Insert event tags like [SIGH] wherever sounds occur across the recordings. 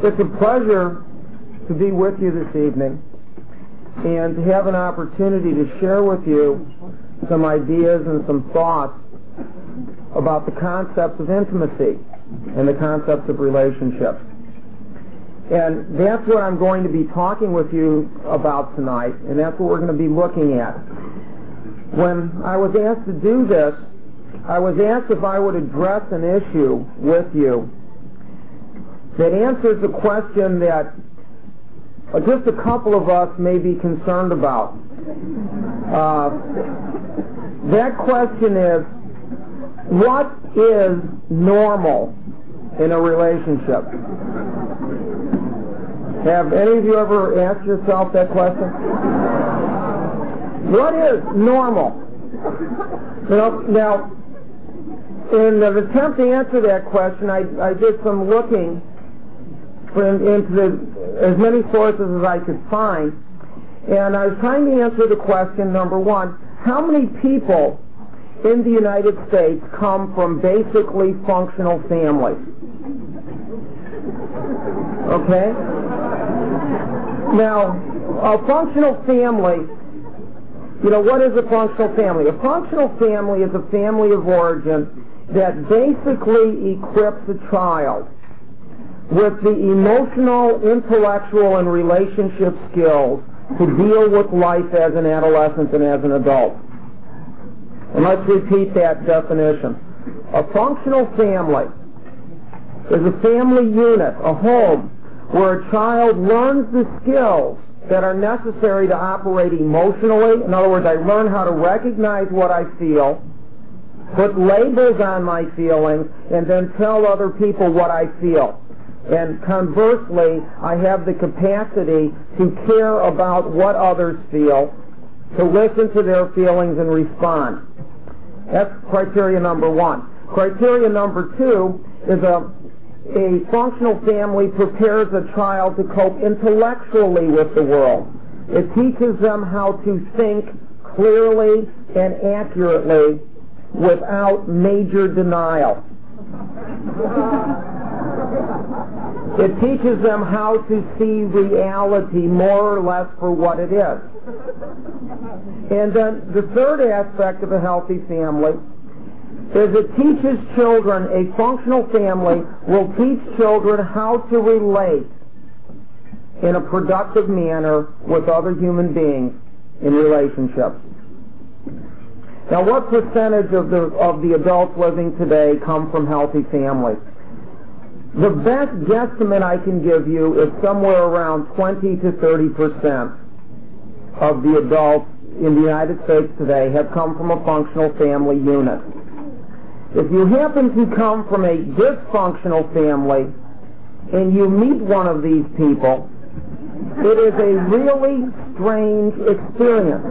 It's a pleasure to be with you this evening and to have an opportunity to share with you some ideas and some thoughts about the concepts of intimacy and the concepts of relationships. And that's what I'm going to be talking with you about tonight, and that's what we're going to be looking at. When I was asked to do this, I was asked if I would address an issue with you that answers the question that uh, just a couple of us may be concerned about. Uh, that question is, what is normal in a relationship? Have any of you ever asked yourself that question? What is normal? Know, now, in an attempt to answer that question, I, I did some looking into the, as many sources as I could find, and I was trying to answer the question, number one, how many people in the United States come from basically functional families? Okay? Now, a functional family, you know, what is a functional family? A functional family is a family of origin that basically equips a child with the emotional, intellectual, and relationship skills to deal with life as an adolescent and as an adult. And let's repeat that definition. A functional family is a family unit, a home, where a child learns the skills that are necessary to operate emotionally. In other words, I learn how to recognize what I feel, put labels on my feelings, and then tell other people what I feel. And conversely, I have the capacity to care about what others feel, to listen to their feelings and respond. That's criteria number one. Criteria number two is a, a functional family prepares a child to cope intellectually with the world. It teaches them how to think clearly and accurately without major denial. It teaches them how to see reality more or less for what it is. And then the third aspect of a healthy family is it teaches children, a functional family will teach children how to relate in a productive manner with other human beings in relationships. Now, what percentage of the, of the adults living today come from healthy families? The best guesstimate I can give you is somewhere around 20 to 30 percent of the adults in the United States today have come from a functional family unit. If you happen to come from a dysfunctional family and you meet one of these people, it is a really strange experience.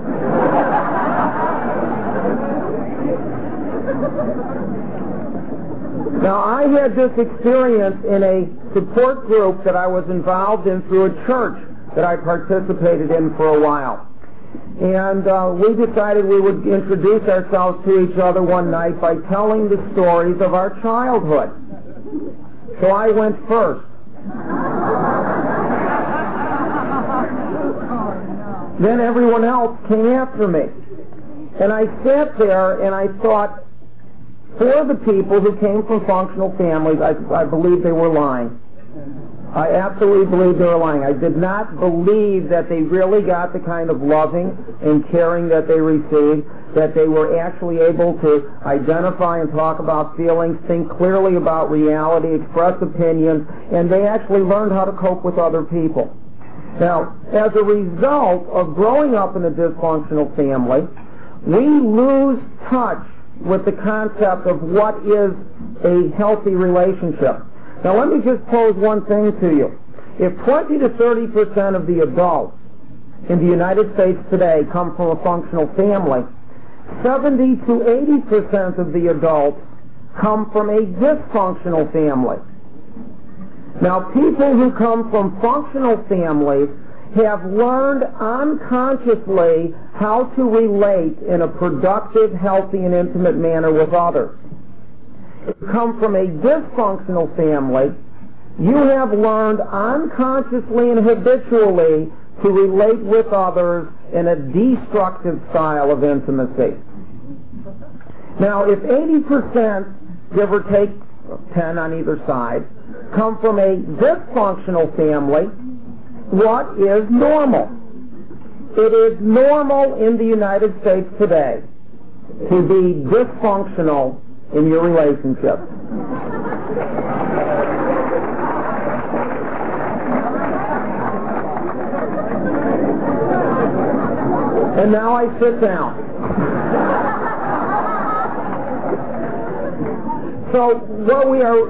Now, I had this experience in a support group that I was involved in through a church that I participated in for a while. And uh, we decided we would introduce ourselves to each other one night by telling the stories of our childhood. So I went first. then everyone else came after me. And I sat there and I thought, for the people who came from functional families, I, I believe they were lying. I absolutely believe they were lying. I did not believe that they really got the kind of loving and caring that they received, that they were actually able to identify and talk about feelings, think clearly about reality, express opinions, and they actually learned how to cope with other people. Now, as a result of growing up in a dysfunctional family, we lose touch with the concept of what is a healthy relationship. Now let me just pose one thing to you. If 20 to 30 percent of the adults in the United States today come from a functional family, 70 to 80 percent of the adults come from a dysfunctional family. Now people who come from functional families have learned unconsciously how to relate in a productive, healthy, and intimate manner with others. If you come from a dysfunctional family, you have learned unconsciously and habitually to relate with others in a destructive style of intimacy. Now, if 80%, give or take 10 on either side, come from a dysfunctional family, what is normal? It is normal in the United States today to be dysfunctional in your relationship. And now I sit down. So what we are,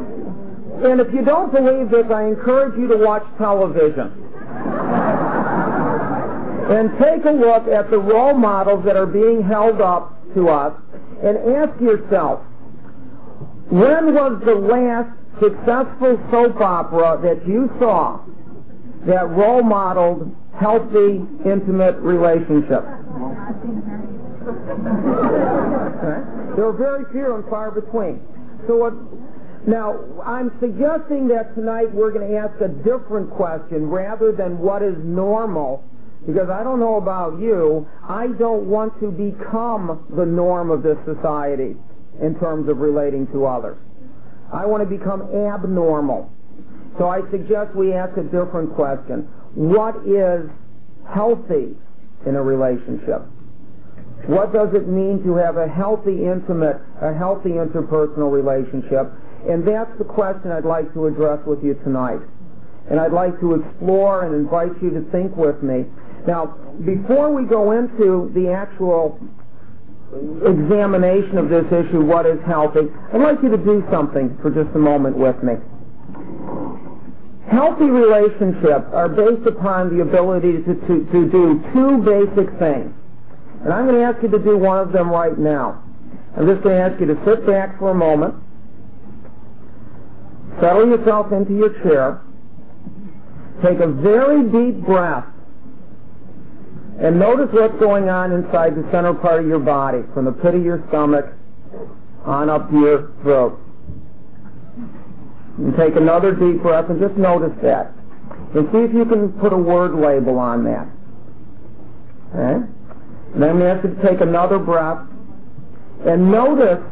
and if you don't believe this, I encourage you to watch television. And take a look at the role models that are being held up to us and ask yourself, when was the last successful soap opera that you saw that role modeled healthy, intimate relationships? There are very few and far between. So what, now, I'm suggesting that tonight we're going to ask a different question rather than what is normal, because I don't know about you, I don't want to become the norm of this society in terms of relating to others. I want to become abnormal. So I suggest we ask a different question. What is healthy in a relationship? What does it mean to have a healthy, intimate, a healthy interpersonal relationship? And that's the question I'd like to address with you tonight. And I'd like to explore and invite you to think with me. Now, before we go into the actual examination of this issue, what is healthy, I'd like you to do something for just a moment with me. Healthy relationships are based upon the ability to, to, to do two basic things. And I'm going to ask you to do one of them right now. I'm just going to ask you to sit back for a moment, settle yourself into your chair, take a very deep breath, and notice what's going on inside the center part of your body, from the pit of your stomach on up to your throat. And take another deep breath and just notice that. And see if you can put a word label on that. Okay? And then we have to take another breath and notice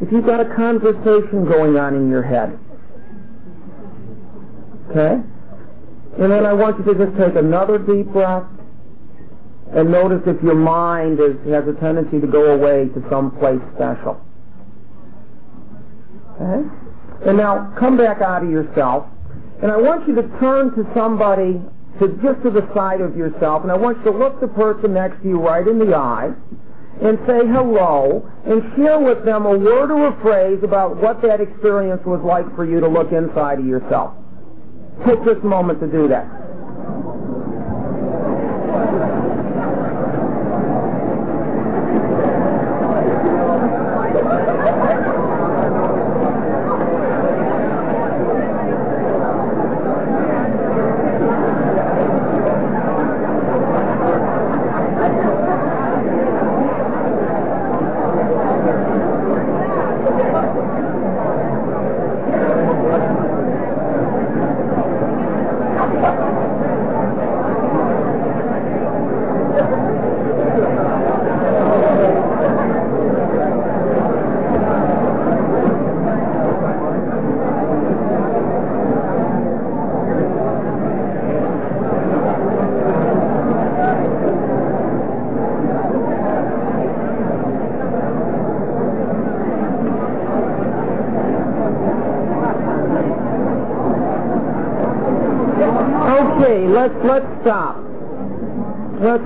if you've got a conversation going on in your head. Okay? And then I want you to just take another deep breath and notice if your mind is, has a tendency to go away to some place special. Okay? And now come back out of yourself. And I want you to turn to somebody to just to the side of yourself, and I want you to look the person next to you right in the eye and say hello and share with them a word or a phrase about what that experience was like for you to look inside of yourself. Take this moment to do that.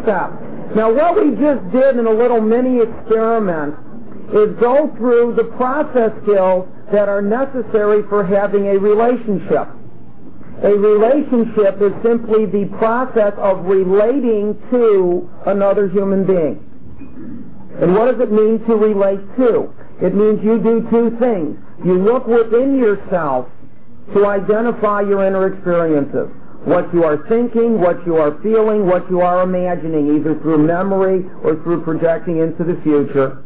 Let's. Now what we just did in a little mini experiment is go through the process skills that are necessary for having a relationship. A relationship is simply the process of relating to another human being. And what does it mean to relate to? It means you do two things. You look within yourself to identify your inner experiences what you are thinking, what you are feeling, what you are imagining, either through memory or through projecting into the future.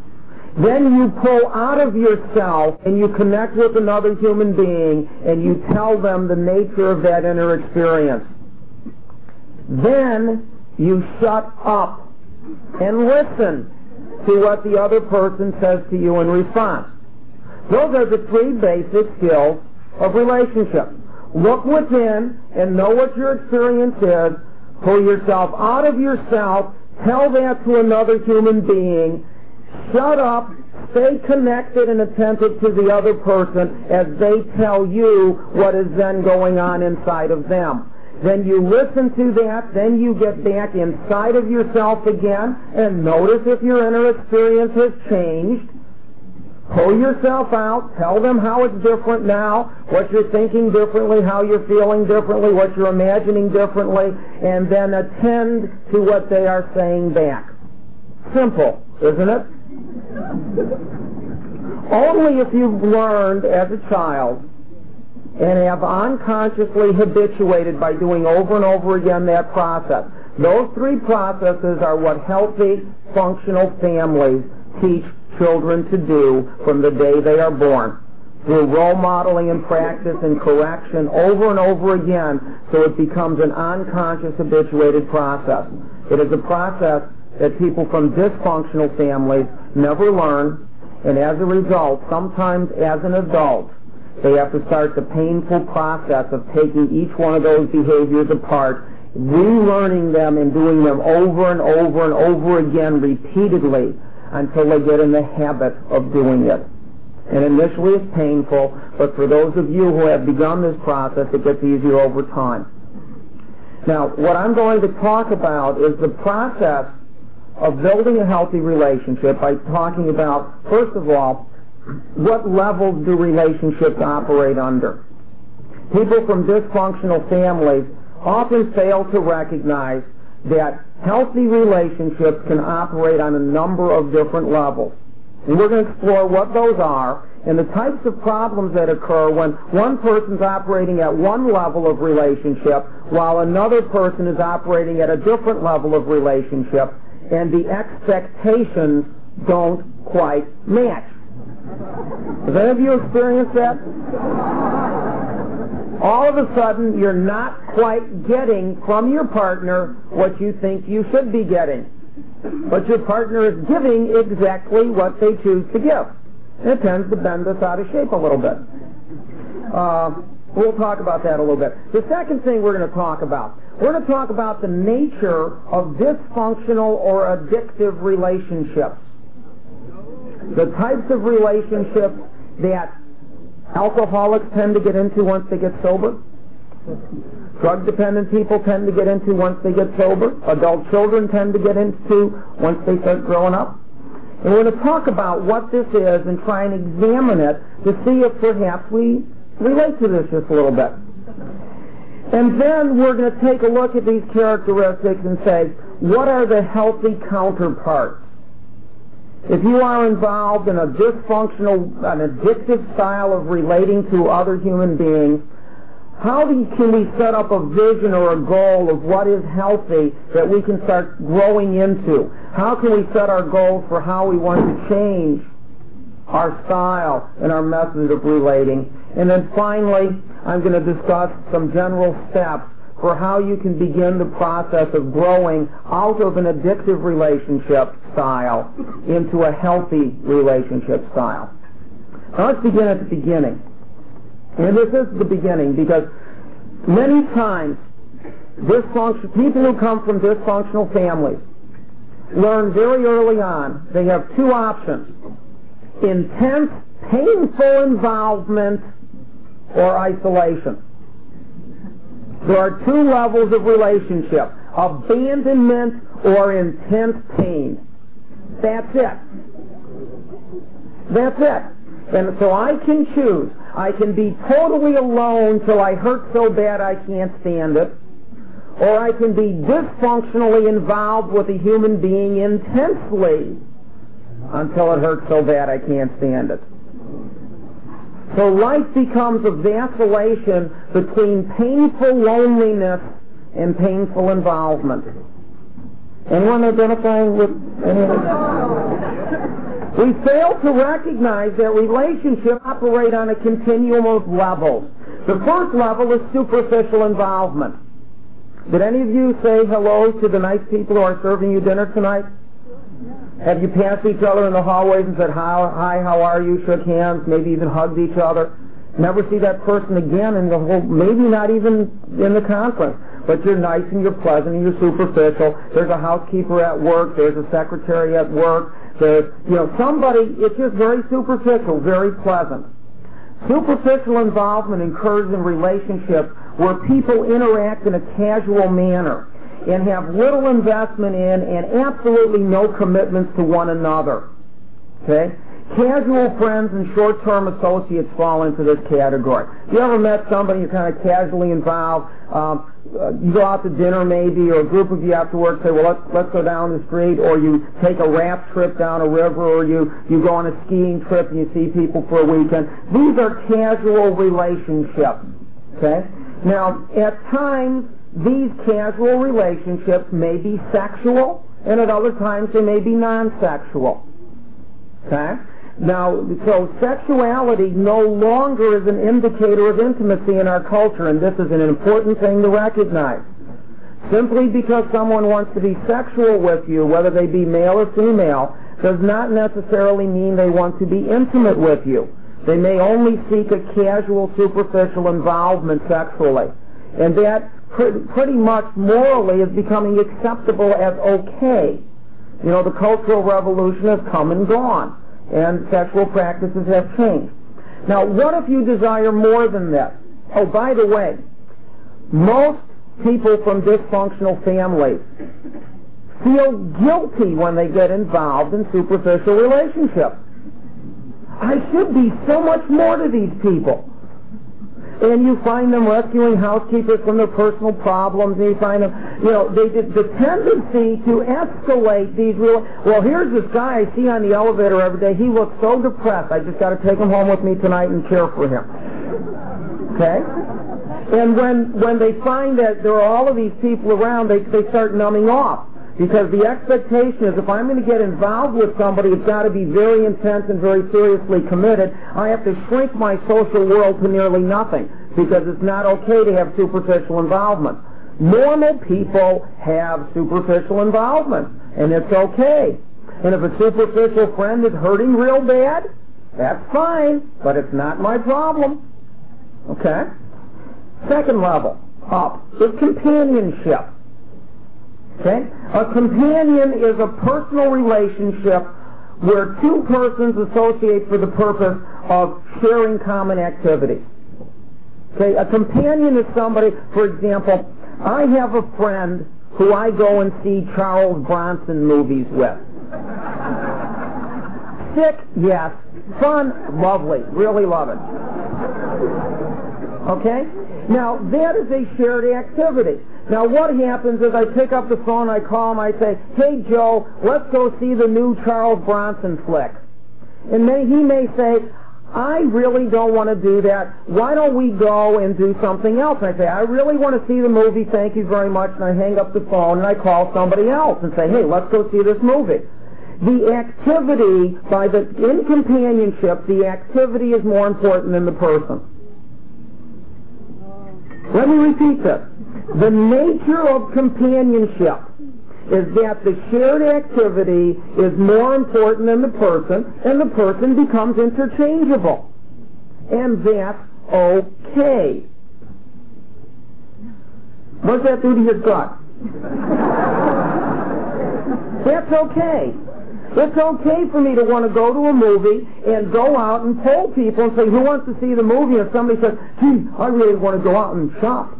Then you pull out of yourself and you connect with another human being and you tell them the nature of that inner experience. Then you shut up and listen to what the other person says to you in response. Those are the three basic skills of relationship. Look within and know what your experience is. Pull yourself out of yourself. Tell that to another human being. Shut up. Stay connected and attentive to the other person as they tell you what is then going on inside of them. Then you listen to that, then you get back inside of yourself again and notice if your inner experience has changed Pull yourself out. Tell them how it's different now, what you're thinking differently, how you're feeling differently, what you're imagining differently, and then attend to what they are saying back. Simple, isn't it? Only if you've learned as a child and have unconsciously habituated by doing over and over again that process. Those three processes are what healthy, functional families teach children to do from the day they are born through role modeling and practice and correction over and over again so it becomes an unconscious habituated process. It is a process that people from dysfunctional families never learn and as a result, sometimes as an adult, they have to start the painful process of taking each one of those behaviors apart, relearning them and doing them over and over and over again repeatedly until they get in the habit of doing it. And initially it's painful, but for those of you who have begun this process, it gets easier over time. Now, what I'm going to talk about is the process of building a healthy relationship by talking about, first of all, what levels do relationships operate under? People from dysfunctional families often fail to recognize that healthy relationships can operate on a number of different levels. And we're going to explore what those are and the types of problems that occur when one person's operating at one level of relationship while another person is operating at a different level of relationship and the expectations don't quite match. Has any of you experienced that? All of a sudden you're not quite getting from your partner what you think you should be getting. But your partner is giving exactly what they choose to give. And it tends to bend us out of shape a little bit. Uh, we'll talk about that a little bit. The second thing we're going to talk about, we're going to talk about the nature of dysfunctional or addictive relationships. The types of relationships that alcoholics tend to get into once they get sober. Drug dependent people tend to get into once they get sober. Adult children tend to get into once they start growing up. And we're going to talk about what this is and try and examine it to see if perhaps we relate to this just a little bit. And then we're going to take a look at these characteristics and say, what are the healthy counterparts? If you are involved in a dysfunctional, an addictive style of relating to other human beings, how do, can we set up a vision or a goal of what is healthy that we can start growing into? How can we set our goals for how we want to change our style and our method of relating? And then finally, I'm going to discuss some general steps for how you can begin the process of growing out of an addictive relationship style into a healthy relationship style. Now let's begin at the beginning. And this is the beginning because many times dysfunction, people who come from dysfunctional families learn very early on they have two options. Intense, painful involvement or isolation. There are two levels of relationship, abandonment or intense pain. That's it. That's it. And so I can choose. I can be totally alone till I hurt so bad I can't stand it. Or I can be dysfunctionally involved with a human being intensely until it hurts so bad I can't stand it. So life becomes a vacillation between painful loneliness and painful involvement. Anyone identifying with any? We fail to recognize that relationships operate on a continuum of levels. The first level is superficial involvement. Did any of you say hello to the nice people who are serving you dinner tonight? Have you passed each other in the hallways and said, hi, how are you, shook hands, maybe even hugged each other? Never see that person again in the whole, maybe not even in the conference. But you're nice and you're pleasant and you're superficial. There's a housekeeper at work. There's a secretary at work. There's, you know, somebody, it's just very superficial, very pleasant. Superficial involvement occurs in relationships where people interact in a casual manner and have little investment in and absolutely no commitments to one another. Okay? Casual friends and short-term associates fall into this category. You ever met somebody you're kind of casually involved? Um, uh, you go out to dinner maybe, or a group of you after work say, well, let's, let's go down the street, or you take a raft trip down a river, or you, you go on a skiing trip and you see people for a weekend. These are casual relationships. Okay? Now, at times, these casual relationships may be sexual, and at other times they may be non-sexual. Okay? Now, so sexuality no longer is an indicator of intimacy in our culture, and this is an important thing to recognize. Simply because someone wants to be sexual with you, whether they be male or female, does not necessarily mean they want to be intimate with you. They may only seek a casual, superficial involvement sexually. And that pretty much morally is becoming acceptable as okay. You know, the Cultural Revolution has come and gone and sexual practices have changed. Now, what if you desire more than that? Oh, by the way, most people from dysfunctional families feel guilty when they get involved in superficial relationships. I should be so much more to these people and you find them rescuing housekeepers from their personal problems, and you find them, you know, they, the tendency to escalate these real, well, here's this guy I see on the elevator every day, he looks so depressed, I just got to take him home with me tonight and care for him. Okay? And when, when they find that there are all of these people around, they, they start numbing off. Because the expectation is if I'm going to get involved with somebody, it's got to be very intense and very seriously committed. I have to shrink my social world to nearly nothing because it's not okay to have superficial involvement. Normal people have superficial involvement, and it's okay. And if a superficial friend is hurting real bad, that's fine, but it's not my problem. Okay? Second level, up, is companionship. Okay? A companion is a personal relationship where two persons associate for the purpose of sharing common activities. Okay? A companion is somebody, for example, I have a friend who I go and see Charles Bronson movies with. Sick, yes. Fun, lovely. Really love it. Okay? Now, that is a shared activity. Now, what happens is I pick up the phone, I call him, I say, hey, Joe, let's go see the new Charles Bronson flick. And may, he may say, I really don't want to do that. Why don't we go and do something else? And I say, I really want to see the movie. Thank you very much. And I hang up the phone and I call somebody else and say, hey, let's go see this movie. The activity, by the, in companionship, the activity is more important than the person. Let me repeat this. The nature of companionship is that the shared activity is more important than the person, and the person becomes interchangeable. And that's okay. What's that do to your gut? [LAUGHS] that's okay. It's okay for me to want to go to a movie and go out and poll people and say, who wants to see the movie? And somebody says, gee, I really want to go out and shop.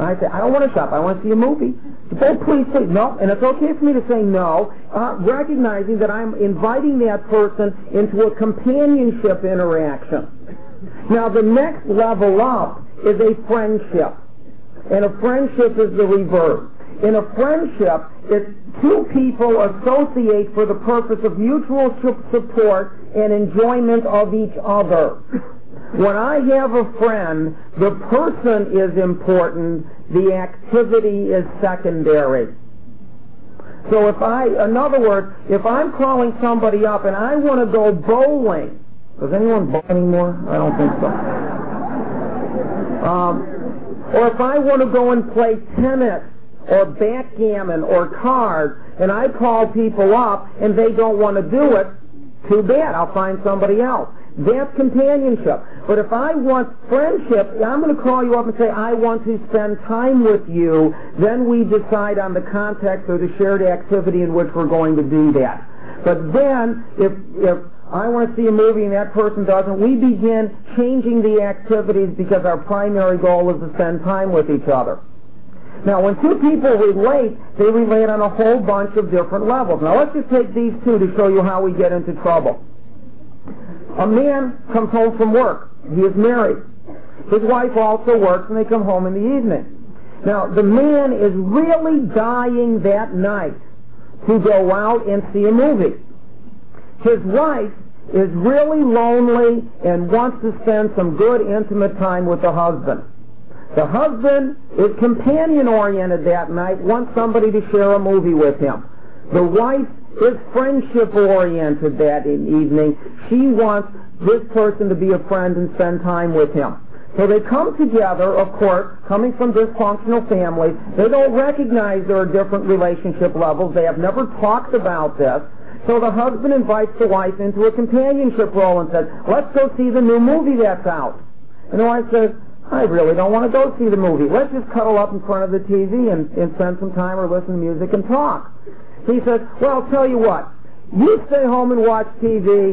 And I say, I don't want to shop. I want to see a movie. So please say no. And it's okay for me to say no, uh, recognizing that I'm inviting that person into a companionship interaction. Now, the next level up is a friendship. And a friendship is the reverse. In a friendship, it's two people associate for the purpose of mutual support and enjoyment of each other. When I have a friend, the person is important, the activity is secondary. So if I, in other words, if I'm calling somebody up and I want to go bowling, does anyone bowl anymore? I don't think so. Um, or if I want to go and play tennis or backgammon or cards, and I call people up and they don't want to do it, too bad. I'll find somebody else. That's companionship. But if I want friendship, I'm going to call you up and say, I want to spend time with you. Then we decide on the context or the shared activity in which we're going to do that. But then, if, if I want to see a movie and that person doesn't, we begin changing the activities because our primary goal is to spend time with each other. Now, when two people relate, they relate on a whole bunch of different levels. Now, let's just take these two to show you how we get into trouble. A man comes home from work. He is married. His wife also works, and they come home in the evening. Now, the man is really dying that night to go out and see a movie. His wife is really lonely and wants to spend some good intimate time with the husband. The husband is companion oriented that night, wants somebody to share a movie with him. The wife is friendship oriented that evening. She wants this person to be a friend and spend time with him. So they come together, of course, coming from dysfunctional families. They don't recognize there are different relationship levels. They have never talked about this. So the husband invites the wife into a companionship role and says, let's go see the new movie that's out. And the wife says, I really don't want to go see the movie. Let's just cuddle up in front of the TV and, and spend some time or listen to music and talk. He says, well, I'll tell you what. You stay home and watch TV.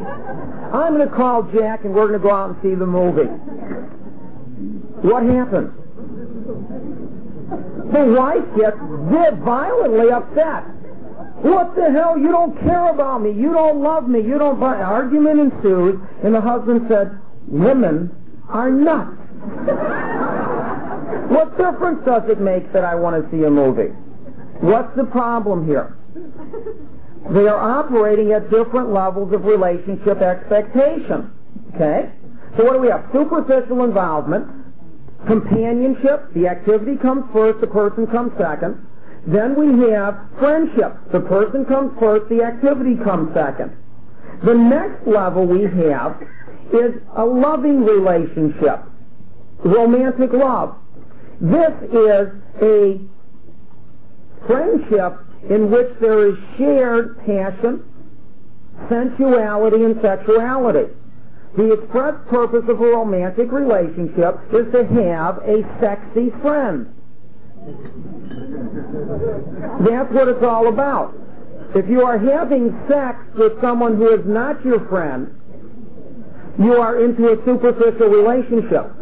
I'm going to call Jack and we're going to go out and see the movie. What happens? The wife gets violently upset. What the hell? You don't care about me. You don't love me. You don't buy. Argument ensues, and the husband said, Women are nuts. What difference does it make that I want to see a movie? What's the problem here? They are operating at different levels of relationship expectation. Okay? So what do we have? Superficial involvement, companionship, the activity comes first, the person comes second. Then we have friendship. The person comes first, the activity comes second. The next level we have is a loving relationship, romantic love. This is a friendship in which there is shared passion, sensuality, and sexuality. The express purpose of a romantic relationship is to have a sexy friend. That's what it's all about. If you are having sex with someone who is not your friend, you are into a superficial relationship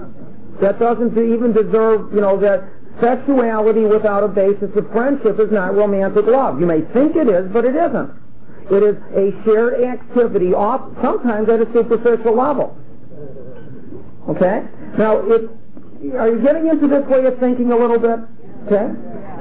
that doesn't even deserve, you know, that Sexuality without a basis of friendship is not romantic love. You may think it is, but it isn't. It is a shared activity, sometimes at a superficial level. Okay? Now, are you getting into this way of thinking a little bit? Okay?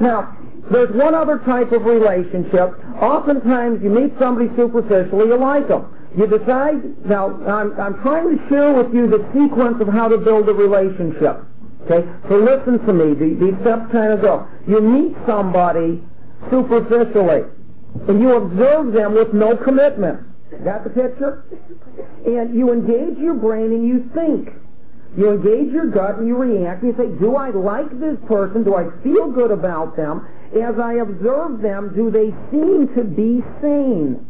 Now, there's one other type of relationship. Oftentimes, you meet somebody superficially, you like them. You decide, now, I'm, I'm trying to share with you the sequence of how to build a relationship. Okay? So listen to me. The, the steps kind of go. You meet somebody superficially, and you observe them with no commitment. Got the picture? And you engage your brain and you think. You engage your gut and you react. And you say, do I like this person? Do I feel good about them? As I observe them, do they seem to be sane?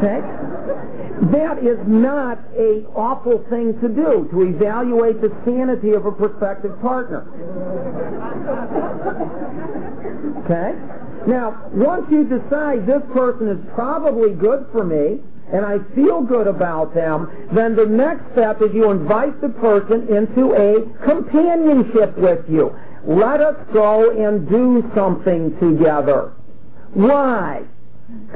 Okay? That is not a awful thing to do, to evaluate the sanity of a prospective partner. Okay? Now, once you decide this person is probably good for me, and I feel good about them, then the next step is you invite the person into a companionship with you. Let us go and do something together. Why?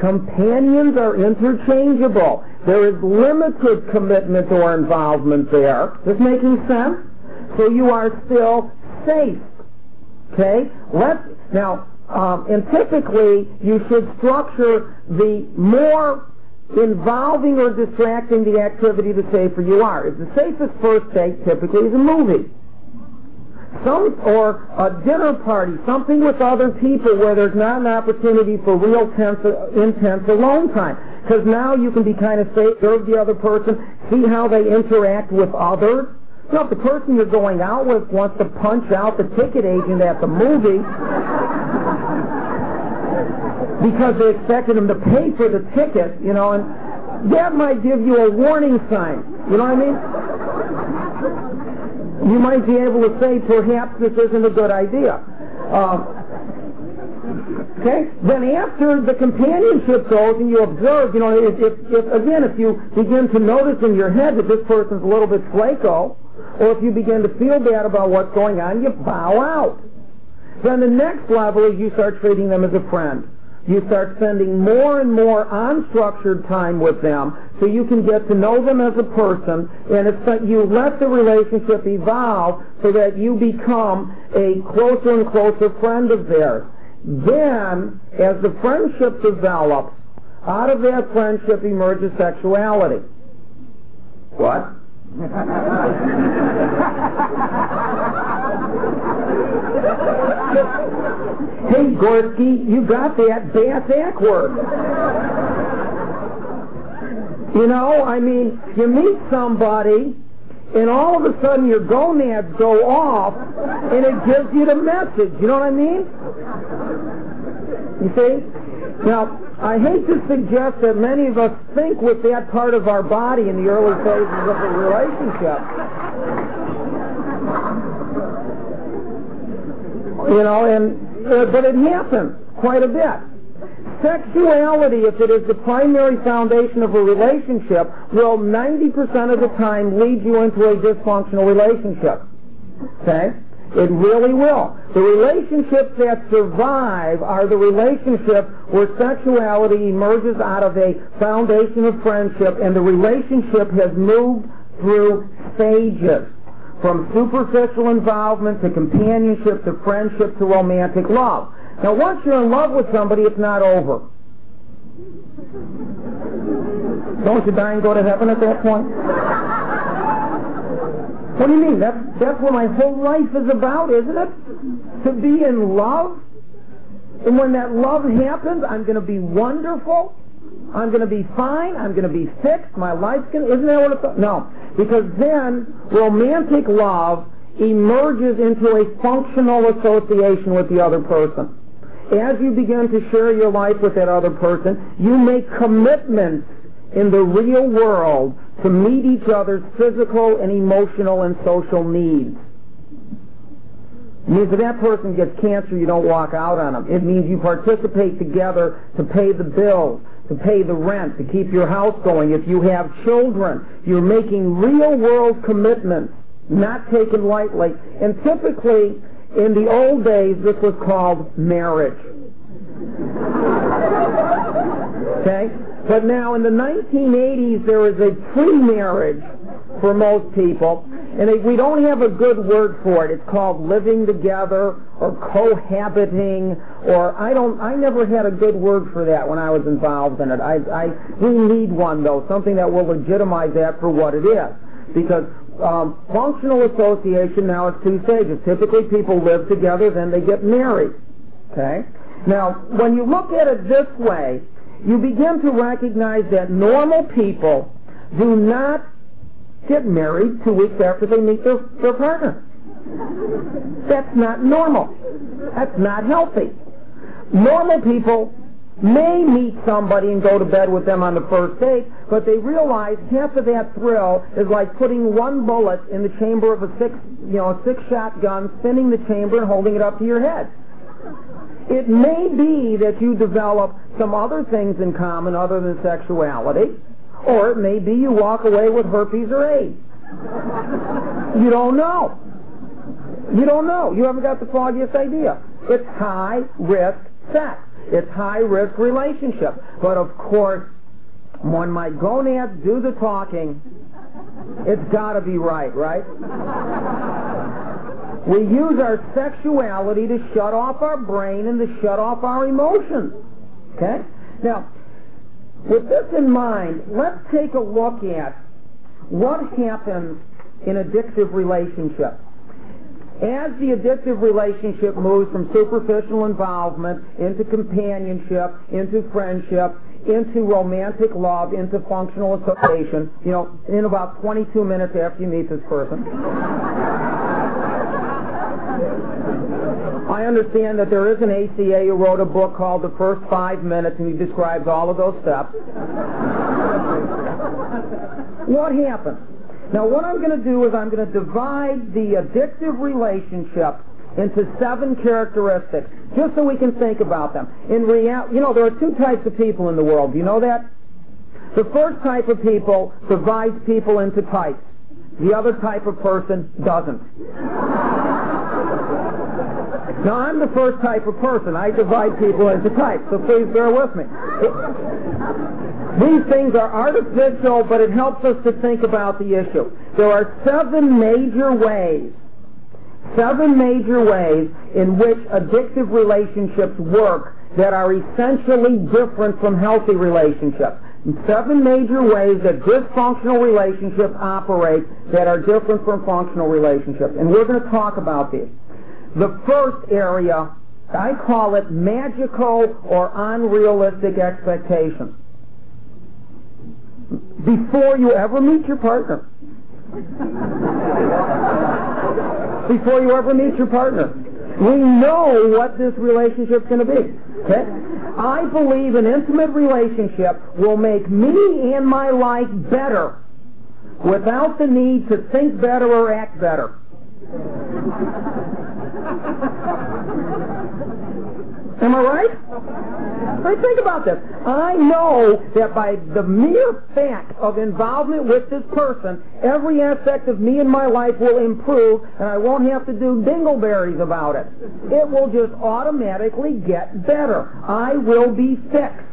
Companions are interchangeable. There is limited commitment or involvement there. This making sense? So you are still safe. Okay? Let's, now, um, and typically you should structure the more involving or distracting the activity the safer you are. The safest first date typically is a movie. Some or a dinner party, something with other people where there's not an opportunity for real tense, intense alone time. Because now you can be kind of safe, observe the other person, see how they interact with others. You know, if the person you're going out with wants to punch out the ticket agent at the movie because they expected him to pay for the ticket, you know, and that might give you a warning sign. You know what I mean? You might be able to say, perhaps this isn't a good idea. Uh, Okay? Then after the companionship goes and you observe, you know, if, if, if, again, if you begin to notice in your head that this person's a little bit flaco, or if you begin to feel bad about what's going on, you bow out. Then the next level is you start treating them as a friend. You start spending more and more unstructured time with them so you can get to know them as a person and it's you let the relationship evolve so that you become a closer and closer friend of theirs. Then, as the friendship develops, out of that friendship emerges sexuality. What? [LAUGHS] hey, Gorski, you got that bass ack word. You know, I mean, you meet somebody, and all of a sudden your gonads go off, and it gives you the message. You know what I mean? You see? Now, I hate to suggest that many of us think with that part of our body in the early phases of a relationship. You know, and uh, but it happens quite a bit. Sexuality, if it is the primary foundation of a relationship, will 90% of the time lead you into a dysfunctional relationship. Okay? It really will. The relationships that survive are the relationships where sexuality emerges out of a foundation of friendship and the relationship has moved through stages from superficial involvement to companionship to friendship to romantic love. Now once you're in love with somebody, it's not over. Don't you die and go to heaven at that point? What do you mean? That's, that's what my whole life is about, isn't it? To be in love. And when that love happens, I'm going to be wonderful. I'm going to be fine. I'm going to be fixed. My life's going to... Isn't that what it's... No. Because then romantic love emerges into a functional association with the other person. As you begin to share your life with that other person, you make commitments in the real world to meet each other's physical and emotional and social needs. It means if that person gets cancer, you don't walk out on them. It means you participate together to pay the bills, to pay the rent, to keep your house going. If you have children, you're making real world commitments, not taken lightly. And typically, in the old days, this was called marriage. [LAUGHS] Okay? But now in the 1980s, there is a pre-marriage for most people, and we don't have a good word for it. It's called living together or cohabiting, or I don't. I never had a good word for that when I was involved in it. I, I we need one though, something that will legitimize that for what it is, because um, functional association now is two stages. Typically, people live together, then they get married. Okay. Now, when you look at it this way, you begin to recognize that normal people do not get married two weeks after they meet their, their partner. That's not normal. That's not healthy. Normal people may meet somebody and go to bed with them on the first date, but they realize half of that thrill is like putting one bullet in the chamber of a six, you know, a six shot gun, spinning the chamber and holding it up to your head. It may be that you develop some other things in common other than sexuality, or it may be you walk away with herpes or AIDS. You don't know. You don't know. You haven't got the foggiest idea. It's high risk sex. It's high risk relationship. But of course, when my gonads do the talking, it's got to be right, right? We use our sexuality to shut off our brain and to shut off our emotions. Okay? Now, with this in mind, let's take a look at what happens in addictive relationships. as the addictive relationship moves from superficial involvement into companionship, into friendship, into romantic love, into functional association, you know, in about 22 minutes after you meet this person. I understand that there is an ACA who wrote a book called The First Five Minutes, and he describes all of those steps. what happens? Now, what I'm going to do is I'm going to divide the addictive relationship into seven characteristics, just so we can think about them. In real, you know, there are two types of people in the world. Do you know that? The first type of people divides people into types. The other type of person doesn't. Now, I'm the first type of person. I divide people into types, so please bear with me. These things are artificial, but it helps us to think about the issue. There are seven major ways, seven major ways in which addictive relationships work that are essentially different from healthy relationships. Seven major ways that dysfunctional relationships operate that are different from functional relationships. And we're going to talk about these. The first area, I call it magical or unrealistic expectations before you ever meet your partner. [LAUGHS] before you ever meet your partner. We know what this relationship's going to be. Okay? I believe an intimate relationship will make me and my life better without the need to think better or act better. Am I right? I think about this. I know that by the mere fact of involvement with this person, every aspect of me and my life will improve, and I won't have to do dingleberries about it. It will just automatically get better. I will be fixed.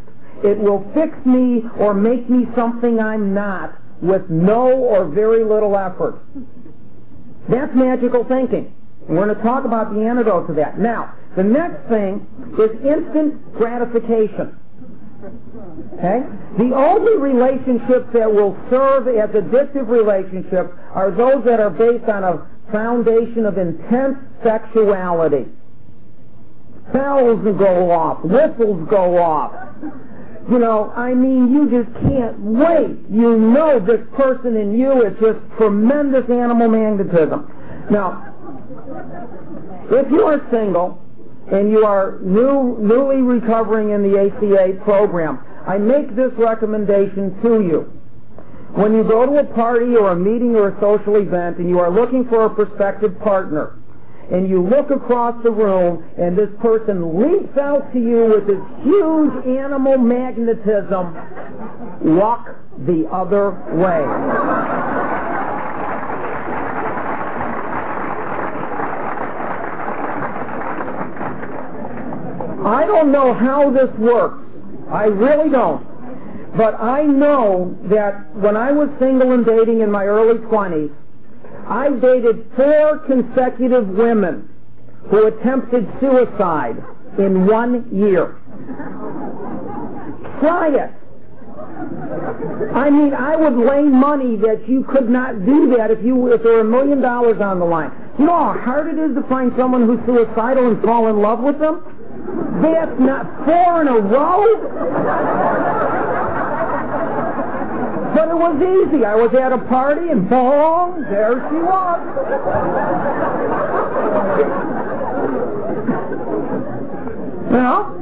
It will fix me or make me something I'm not with no or very little effort. That's magical thinking. We're going to talk about the antidote to that. Now, the next thing is instant gratification. Okay? The only relationships that will serve as addictive relationships are those that are based on a foundation of intense sexuality. Bells go off, whistles go off. You know, I mean, you just can't wait. You know this person in you is just tremendous animal magnetism. Now, if you are single and you are new, newly recovering in the ACA program, I make this recommendation to you. When you go to a party or a meeting or a social event and you are looking for a prospective partner, and you look across the room and this person leaps out to you with this huge animal magnetism, walk the other way. I don't know how this works. I really don't. But I know that when I was single and dating in my early 20s, I dated four consecutive women who attempted suicide in one year. Try it. I mean, I would lay money that you could not do that if you if there were a million dollars on the line. You know how hard it is to find someone who's suicidal and fall in love with them? That's not four in a row. But it was easy. I was at a party and boom, there she was. well.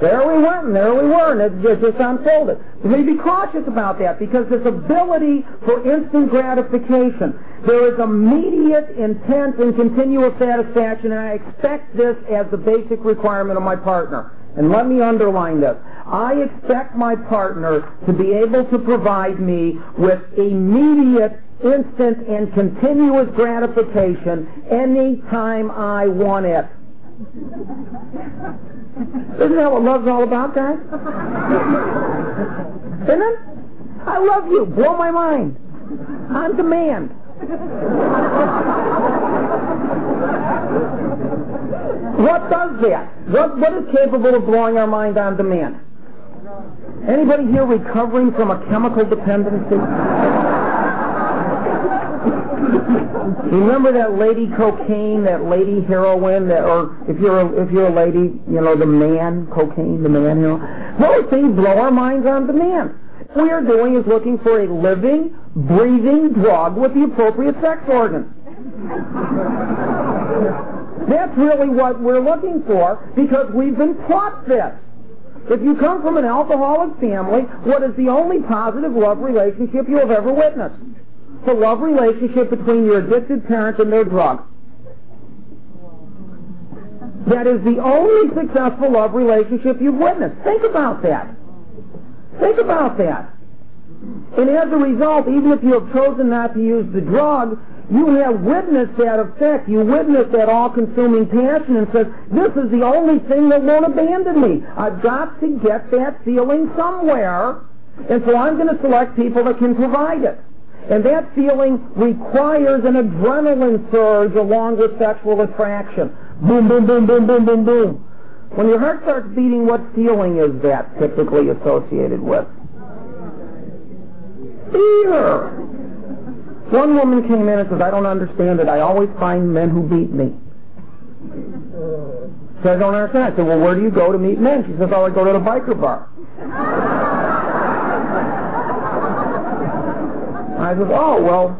There we went, and there we were, and it just, just unfolded. We be cautious about that because this ability for instant gratification, there is immediate, intense, and continual satisfaction, and I expect this as the basic requirement of my partner. And let me underline this. I expect my partner to be able to provide me with immediate, instant, and continuous gratification anytime I want it. Isn't that what love's all about, guys? Isn't it? I love you. Blow my mind. On demand. What does that? What, what is capable of blowing our mind on demand? Anybody here recovering from a chemical dependency? Remember that lady cocaine, that lady heroin, that, or if you're a, if you're a lady, you know the man cocaine, the man heroin. Those things blow our minds on demand. What we are doing is looking for a living, breathing drug with the appropriate sex organ. That's really what we're looking for because we've been taught this. If you come from an alcoholic family, what is the only positive love relationship you have ever witnessed? The love relationship between your addicted parents and their drug. That is the only successful love relationship you've witnessed. Think about that. Think about that. And as a result, even if you have chosen not to use the drug, you have witnessed that effect. You witnessed that all-consuming passion and says, this is the only thing that won't abandon me. I've got to get that feeling somewhere, and so I'm going to select people that can provide it. And that feeling requires an adrenaline surge along with sexual attraction. Boom, boom, boom, boom, boom, boom, boom. When your heart starts beating, what feeling is that typically associated with? Fear. One woman came in and says, I don't understand it. I always find men who beat me. So I don't understand. I said, well, where do you go to meet men? She says, oh, I go to the biker bar. I said, oh, well,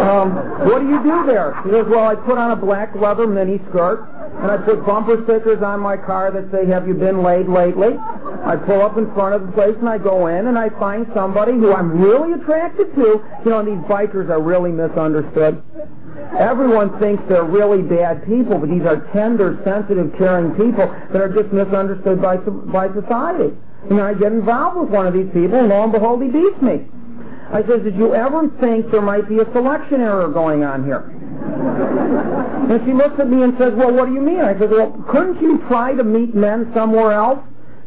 um, what do you do there? She says, well, I put on a black leather mini skirt, and I put bumper stickers on my car that say, have you been laid lately? I pull up in front of the place, and I go in, and I find somebody who I'm really attracted to. You know, these bikers are really misunderstood. Everyone thinks they're really bad people, but these are tender, sensitive, caring people that are just misunderstood by, by society. And I get involved with one of these people, and lo and behold, he beats me. I said, did you ever think there might be a selection error going on here? And she looks at me and says, well, what do you mean? I said, well, couldn't you try to meet men somewhere else?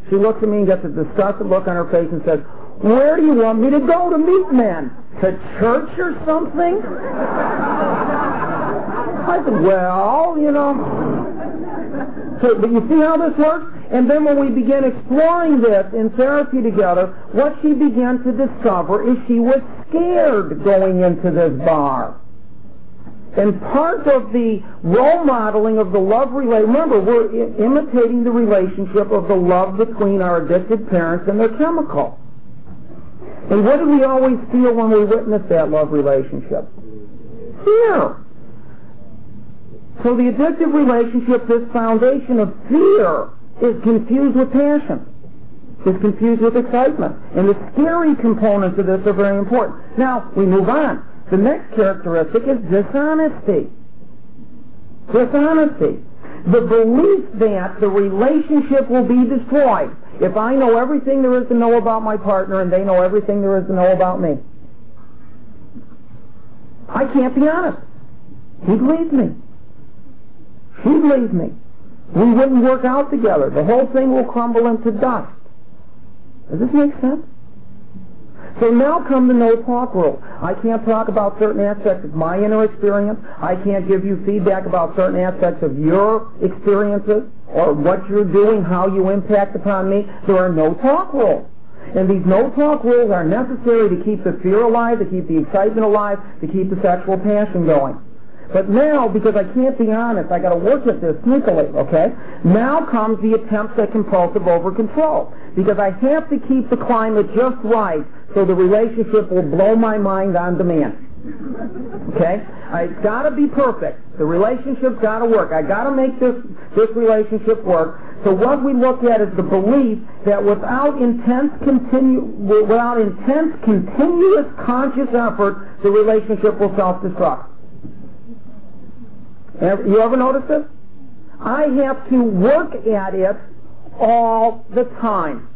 She looks at me and gets a disgusted look on her face and says, where do you want me to go to meet men? To church or something? I said, well, you know. So, but you see how this works? And then when we began exploring this in therapy together, what she began to discover is she was scared going into this bar. And part of the role modeling of the love relationship, remember, we're imitating the relationship of the love between our addicted parents and their chemical. And what do we always feel when we witness that love relationship? Fear. So the addictive relationship, this foundation of fear, is confused with passion. Is confused with excitement. And the scary components of this are very important. Now, we move on. The next characteristic is dishonesty. Dishonesty. The belief that the relationship will be destroyed if I know everything there is to know about my partner and they know everything there is to know about me. I can't be honest. He believes me. She believes me. We wouldn't work out together. The whole thing will crumble into dust. Does this make sense? So now come the no talk rule. I can't talk about certain aspects of my inner experience. I can't give you feedback about certain aspects of your experiences or what you're doing, how you impact upon me. There are no talk rules. And these no talk rules are necessary to keep the fear alive, to keep the excitement alive, to keep the sexual passion going. But now, because I can't be honest, I got to work at this sneakily, okay? Now comes the attempts at compulsive over control. Because I have to keep the climate just right so the relationship will blow my mind on demand. Okay? It's got to be perfect. The relationship's got to work. I got to make this this relationship work. So what we look at is the belief that without intense continue without intense continuous conscious effort, the relationship will self-destruct. You ever notice this? I have to work at it all the time.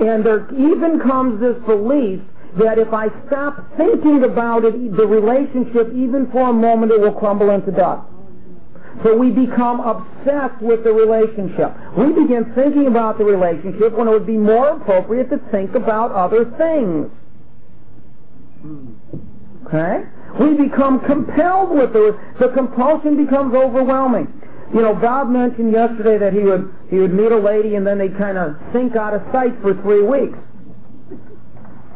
And there even comes this belief that if I stop thinking about it, the relationship, even for a moment, it will crumble into dust. So we become obsessed with the relationship. We begin thinking about the relationship when it would be more appropriate to think about other things. Hmm. Okay? We become compelled with it. The compulsion becomes overwhelming. You know, Bob mentioned yesterday that he would he would meet a lady and then they'd kind of sink out of sight for three weeks.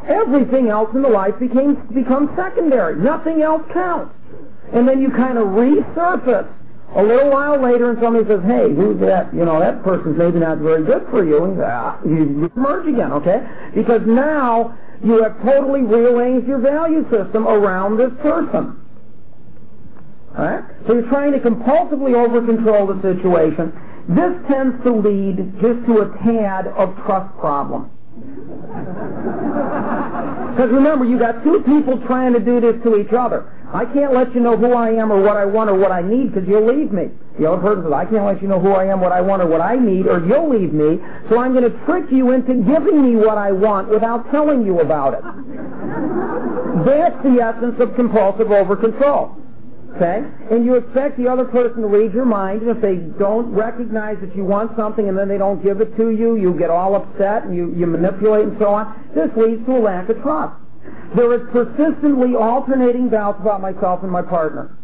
everything else in the life became, becomes secondary. Nothing else counts. And then you kind of resurface a little while later and somebody says, hey, who's that? You know, that person's maybe not very good for you. And ah, you merge again, okay? Because now you have totally rearranged your value system around this person. Alright? So you're trying to compulsively over-control the situation. This tends to lead just to a tad of trust problem. [LAUGHS] Because remember, you got two people trying to do this to each other. I can't let you know who I am or what I want or what I need because you'll leave me. The other person says, I can't let you know who I am, what I want, or what I need, or you'll leave me. So I'm going to trick you into giving me what I want without telling you about it. [LAUGHS] That's the essence of compulsive over control. Okay? And you expect the other person to read your mind, and if they don't recognize that you want something and then they don't give it to you, you get all upset and you, you manipulate and so on. This leads to a lack of trust. There is persistently alternating doubts about myself and my partner.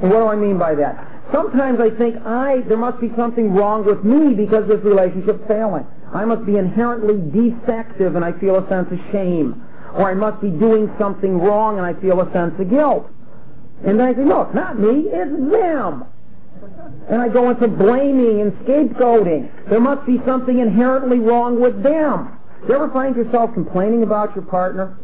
And what do I mean by that? Sometimes I think I there must be something wrong with me because this relationship's failing. I must be inherently defective and I feel a sense of shame. Or I must be doing something wrong and I feel a sense of guilt. And then I say, no, it's not me, it's them. And I go into blaming and scapegoating. There must be something inherently wrong with them. Do you ever find yourself complaining about your partner?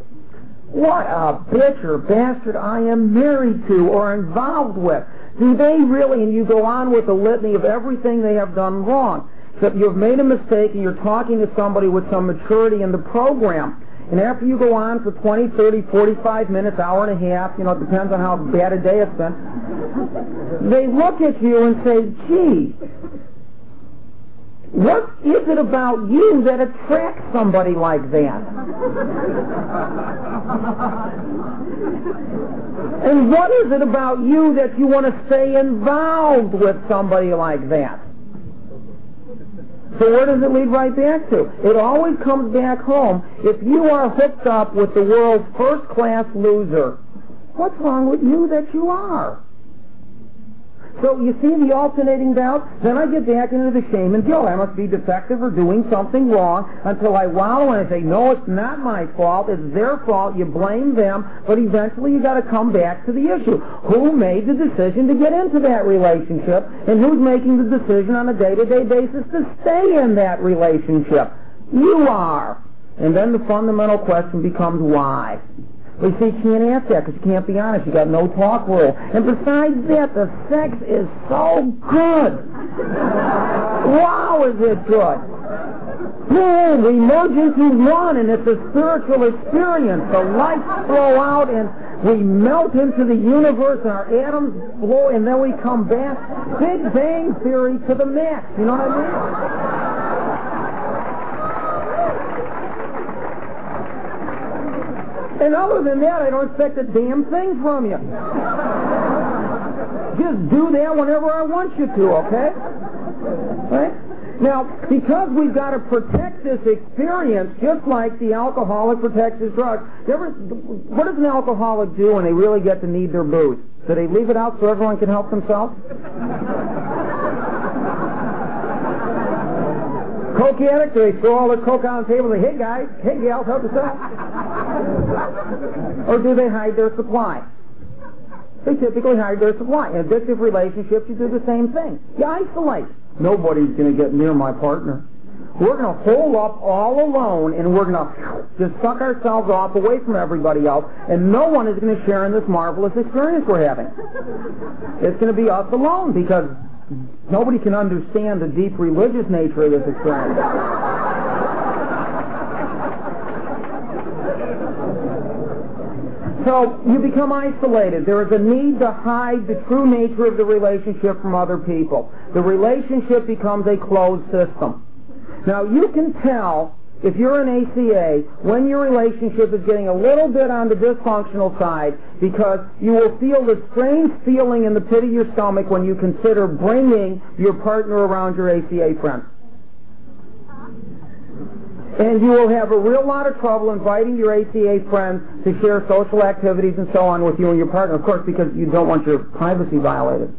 What a bitch or bastard I am married to or involved with. Do they really, and you go on with a litany of everything they have done wrong. Except you've made a mistake and you're talking to somebody with some maturity in the program. And after you go on for 20, 30, 45 minutes, hour and a half, you know, it depends on how bad a day it's been, they look at you and say, gee, what is it about you that attracts somebody like that? and what is it about you that you want to stay involved with somebody like that? So where does it lead right back to? It always comes back home. If you are hooked up with the world's first-class loser, what's wrong with you that you are? So you see the alternating doubt? Then I get back into the shame and guilt. I must be defective or doing something wrong until I wallow and I say, no, it's not my fault. It's their fault. You blame them. But eventually you got to come back to the issue. Who made the decision to get into that relationship and who's making the decision on a day-to-day basis to stay in that relationship? You are. And then the fundamental question becomes why. Well, you see, you can't ask that because you can't be honest. You got no talk rule. And besides that, the sex is so good. wow, is it good? Boom, we merge into one, and it's a spiritual experience. The lights flow out, and we melt into the universe, and our atoms blow, and then we come back. Big Bang Theory to the max. You know what I mean? And other than that, I don't expect a damn thing from you. Just do that whenever I want you to, okay? Right? Now, because we've got to protect this experience, just like the alcoholic protects his drugs, ever, what does an alcoholic do when they really get to need their booze? Do they leave it out so everyone can help themselves? Coke addict, they throw all the coke on the table and say, hey guys, hey gals, help yourself. Or do they hide their supply? They typically hide their supply. In addictive relationships, you do the same thing. You isolate. Nobody's going to get near my partner. We're going to hole up all alone and we're going to just suck ourselves off away from everybody else and no one is going to share in this marvelous experience we're having. It's going to be us alone because Nobody can understand the deep religious nature of this experience. So you become isolated. There is a need to hide the true nature of the relationship from other people. The relationship becomes a closed system. Now you can tell if you're an ACA, when your relationship is getting a little bit on the dysfunctional side, because you will feel the strange feeling in the pit of your stomach when you consider bringing your partner around your ACA friends. And you will have a real lot of trouble inviting your ACA friends to share social activities and so on with you and your partner, of course, because you don't want your privacy violated.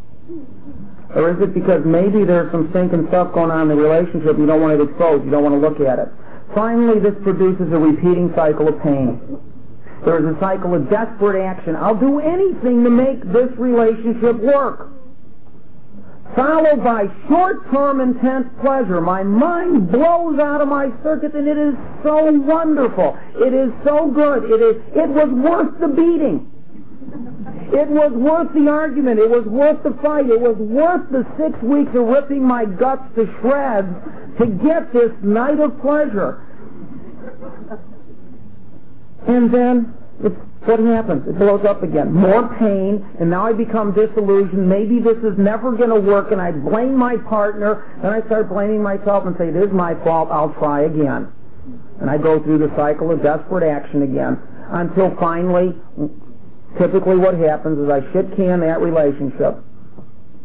Or is it because maybe there's some stinking stuff going on in the relationship you don't want it exposed, you don't want to look at it? finally this produces a repeating cycle of pain. There is a cycle of desperate action. I'll do anything to make this relationship work. Followed by short-term intense pleasure. My mind blows out of my circuit and it is so wonderful. It is so good. It is, it was worth the beating. It was worth the argument. It was worth the fight. It was worth the six weeks of ripping my guts to shreds to get this night of pleasure. And then it's what happens? It blows up again. More pain, and now I become disillusioned. Maybe this is never going to work, and I blame my partner. Then I start blaming myself and say, it is my fault. I'll try again. And I go through the cycle of desperate action again until finally, typically what happens is I shit can that relationship.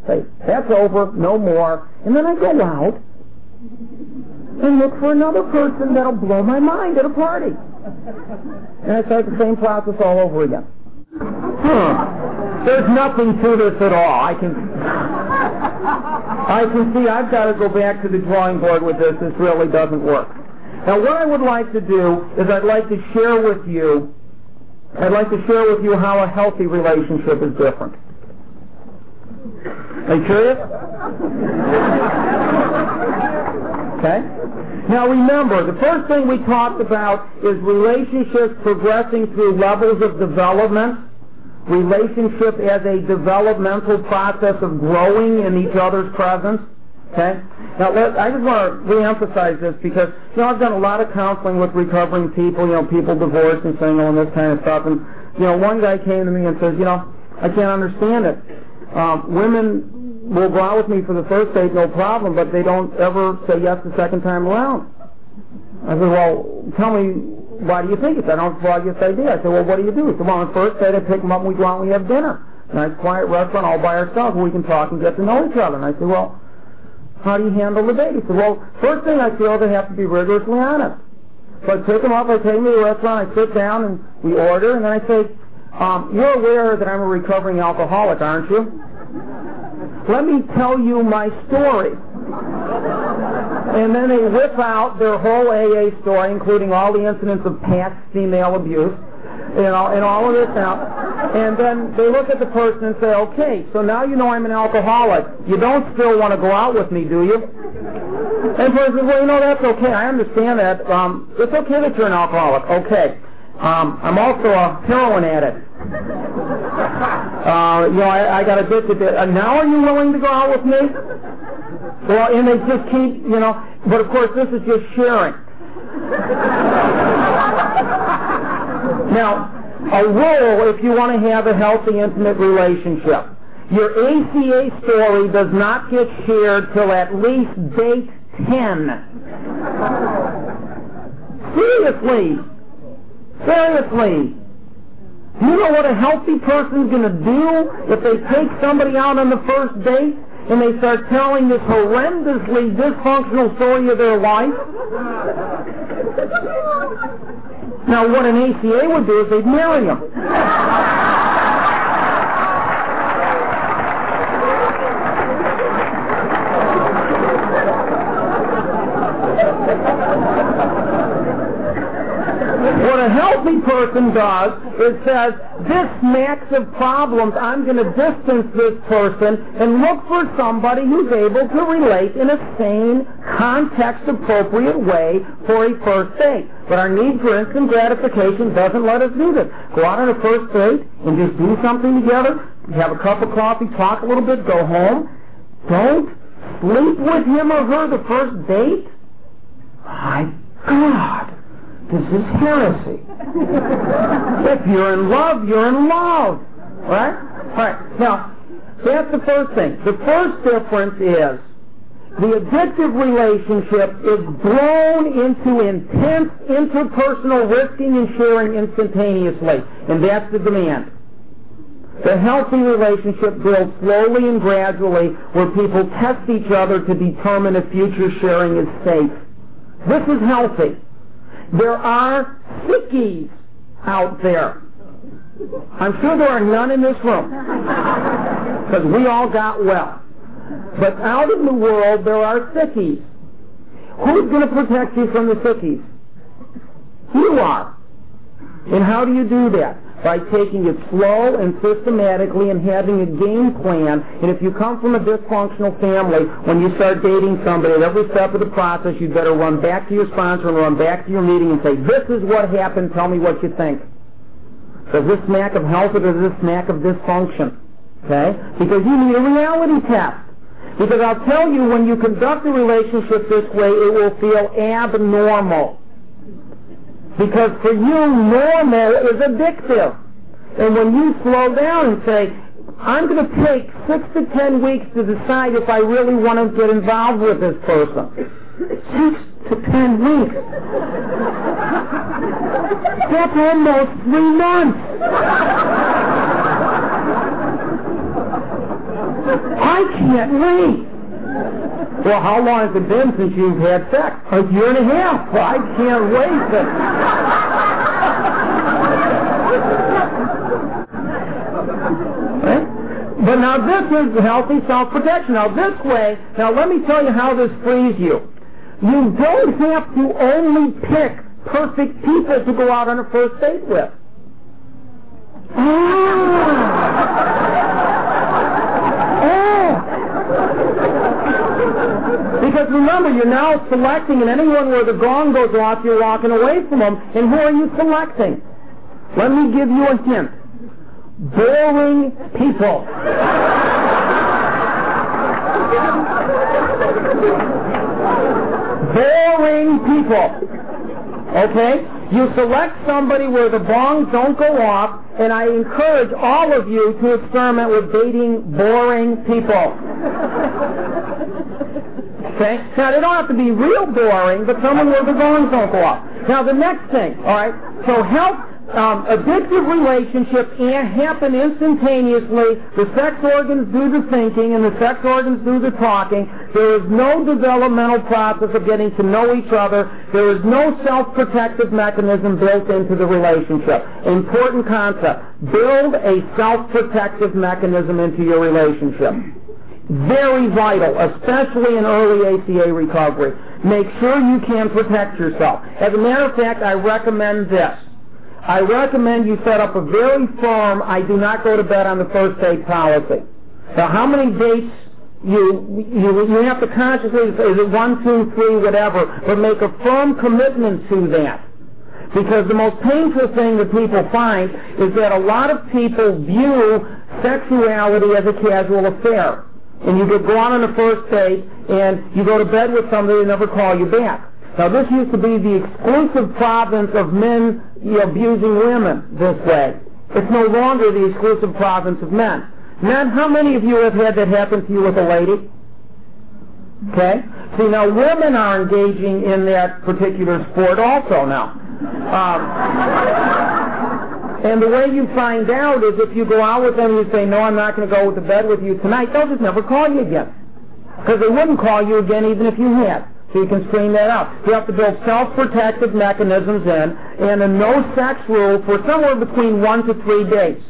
Say, that's over, no more. And then I go out and look for another person that'll blow my mind at a party. And I start the same process all over again. Hmm. There's nothing to this at all. I can I can see I've got to go back to the drawing board with this. This really doesn't work. Now what I would like to do is I'd like to share with you I'd like to share with you how a healthy relationship is different. Are you curious? Okay? Now remember, the first thing we talked about is relationships progressing through levels of development, relationship as a developmental process of growing in each other's presence. Okay? Now, let, I just want to reemphasize this because, you know, I've done a lot of counseling with recovering people, you know, people divorced and single and this kind of stuff. And, you know, one guy came to me and says, you know, I can't understand it. Um, women will go out with me for the first date, no problem, but they don't ever say yes the second time around. I said, well, tell me, why do you think it? I don't well, I guess I. I said, well, what do you do? He said, well, on the first date, I pick them up and we go out and we have dinner. Nice quiet restaurant all by ourselves we can talk and get to know each other. And I said, well, how do you handle the date? He said, well, first thing I feel they have to be rigorously honest. So I pick them up, I take them to the restaurant, I sit down and we order, and then I say, um, you're aware that I'm a recovering alcoholic, aren't you? Let me tell you my story. And then they whip out their whole AA story, including all the incidents of past female abuse, you know, and all of this now. And then they look at the person and say, okay, so now you know I'm an alcoholic. You don't still want to go out with me, do you? And the person says, well, you know, that's okay. I understand that. Um, it's okay that you're an alcoholic. Okay. Um, I'm also a heroin addict. [LAUGHS] Uh, you know, I, I got addicted to it. Uh, now are you willing to go out with me? Well, and they just keep, you know, but of course this is just sharing. now, a rule if you want to have a healthy, intimate relationship. Your ACA story does not get shared till at least date 10. [LAUGHS] Seriously. Seriously. Do you know what a healthy person's going to do if they take somebody out on the first date and they start telling this horrendously dysfunctional story of their life? Now, what an ACA would do is they'd marry him. Healthy person does is says, this smacks of problems. I'm going to distance this person and look for somebody who's able to relate in a sane, context-appropriate way for a first date. But our need for instant gratification doesn't let us do this. Go out on a first date and just do something together, have a cup of coffee, talk a little bit, go home. Don't sleep with him or her the first date. My God. This is heresy. [LAUGHS] if you're in love, you're in love. Right? Right. Now, that's the first thing. The first difference is the addictive relationship is blown into intense interpersonal risking and sharing instantaneously. And that's the demand. The healthy relationship builds slowly and gradually where people test each other to determine if future sharing is safe. This is healthy. There are sickies out there. I'm sure there are none in this room because we all got well. But out in the world, there are sickies. Who's going to protect you from the sickies? You are. And how do you do that? By taking it slow and systematically and having a game plan. And if you come from a dysfunctional family, when you start dating somebody, at every step of the process, you better run back to your sponsor and run back to your meeting and say, this is what happened, tell me what you think. Does this smack of health or does this smack of dysfunction? Okay? Because you need a reality test. Because I'll tell you, when you conduct a relationship this way, it will feel abnormal. Because for you, normal is addictive. And when you slow down and say, I'm going to take six to ten weeks to decide if I really want to get involved with this person. Six to ten weeks. That's almost three months. I can't wait. Well, how long has it been since you've had sex? A year and a half. Well, I can't wait. To... [LAUGHS] But now this is healthy self-protection. Now this way, now let me tell you how this frees you. You don't have to only pick perfect people to go out on a first date with. Ah. Remember, you're now selecting, and anyone where the gong goes off, you're walking away from them. And who are you selecting? Let me give you a hint. Boring people. Boring people. Okay? You select somebody where the bongs don't go off, and I encourage all of you to experiment with dating boring people. Okay? Now, they don't have to be real boring, but someone where the bongs don't go off. Now, the next thing, all right? So help um, addictive relationships happen instantaneously. The sex organs do the thinking and the sex organs do the talking. There is no developmental process of getting to know each other. There is no self-protective mechanism built into the relationship. Important concept. Build a self-protective mechanism into your relationship. Very vital, especially in early ACA recovery. Make sure you can protect yourself. As a matter of fact, I recommend this. I recommend you set up a very firm, I do not go to bed on the first date policy. Now, how many dates you, you, you have to consciously, say, is it one, two, three, whatever, but make a firm commitment to that. Because the most painful thing that people find is that a lot of people view sexuality as a casual affair. And you go on on a first date, and you go to bed with somebody and never call you back. Now, this used to be the exclusive province of men abusing women this way. It's no longer the exclusive province of men. Men, how many of you have had that happen to you with a lady? Okay? See, now women are engaging in that particular sport also now. Um, and the way you find out is if you go out with them and you say, no, I'm not going to go to bed with you tonight, they'll just never call you again. Because they wouldn't call you again even if you had. So you can screen that out. You have to build self-protective mechanisms in and a no-sex rule for somewhere between one to three days.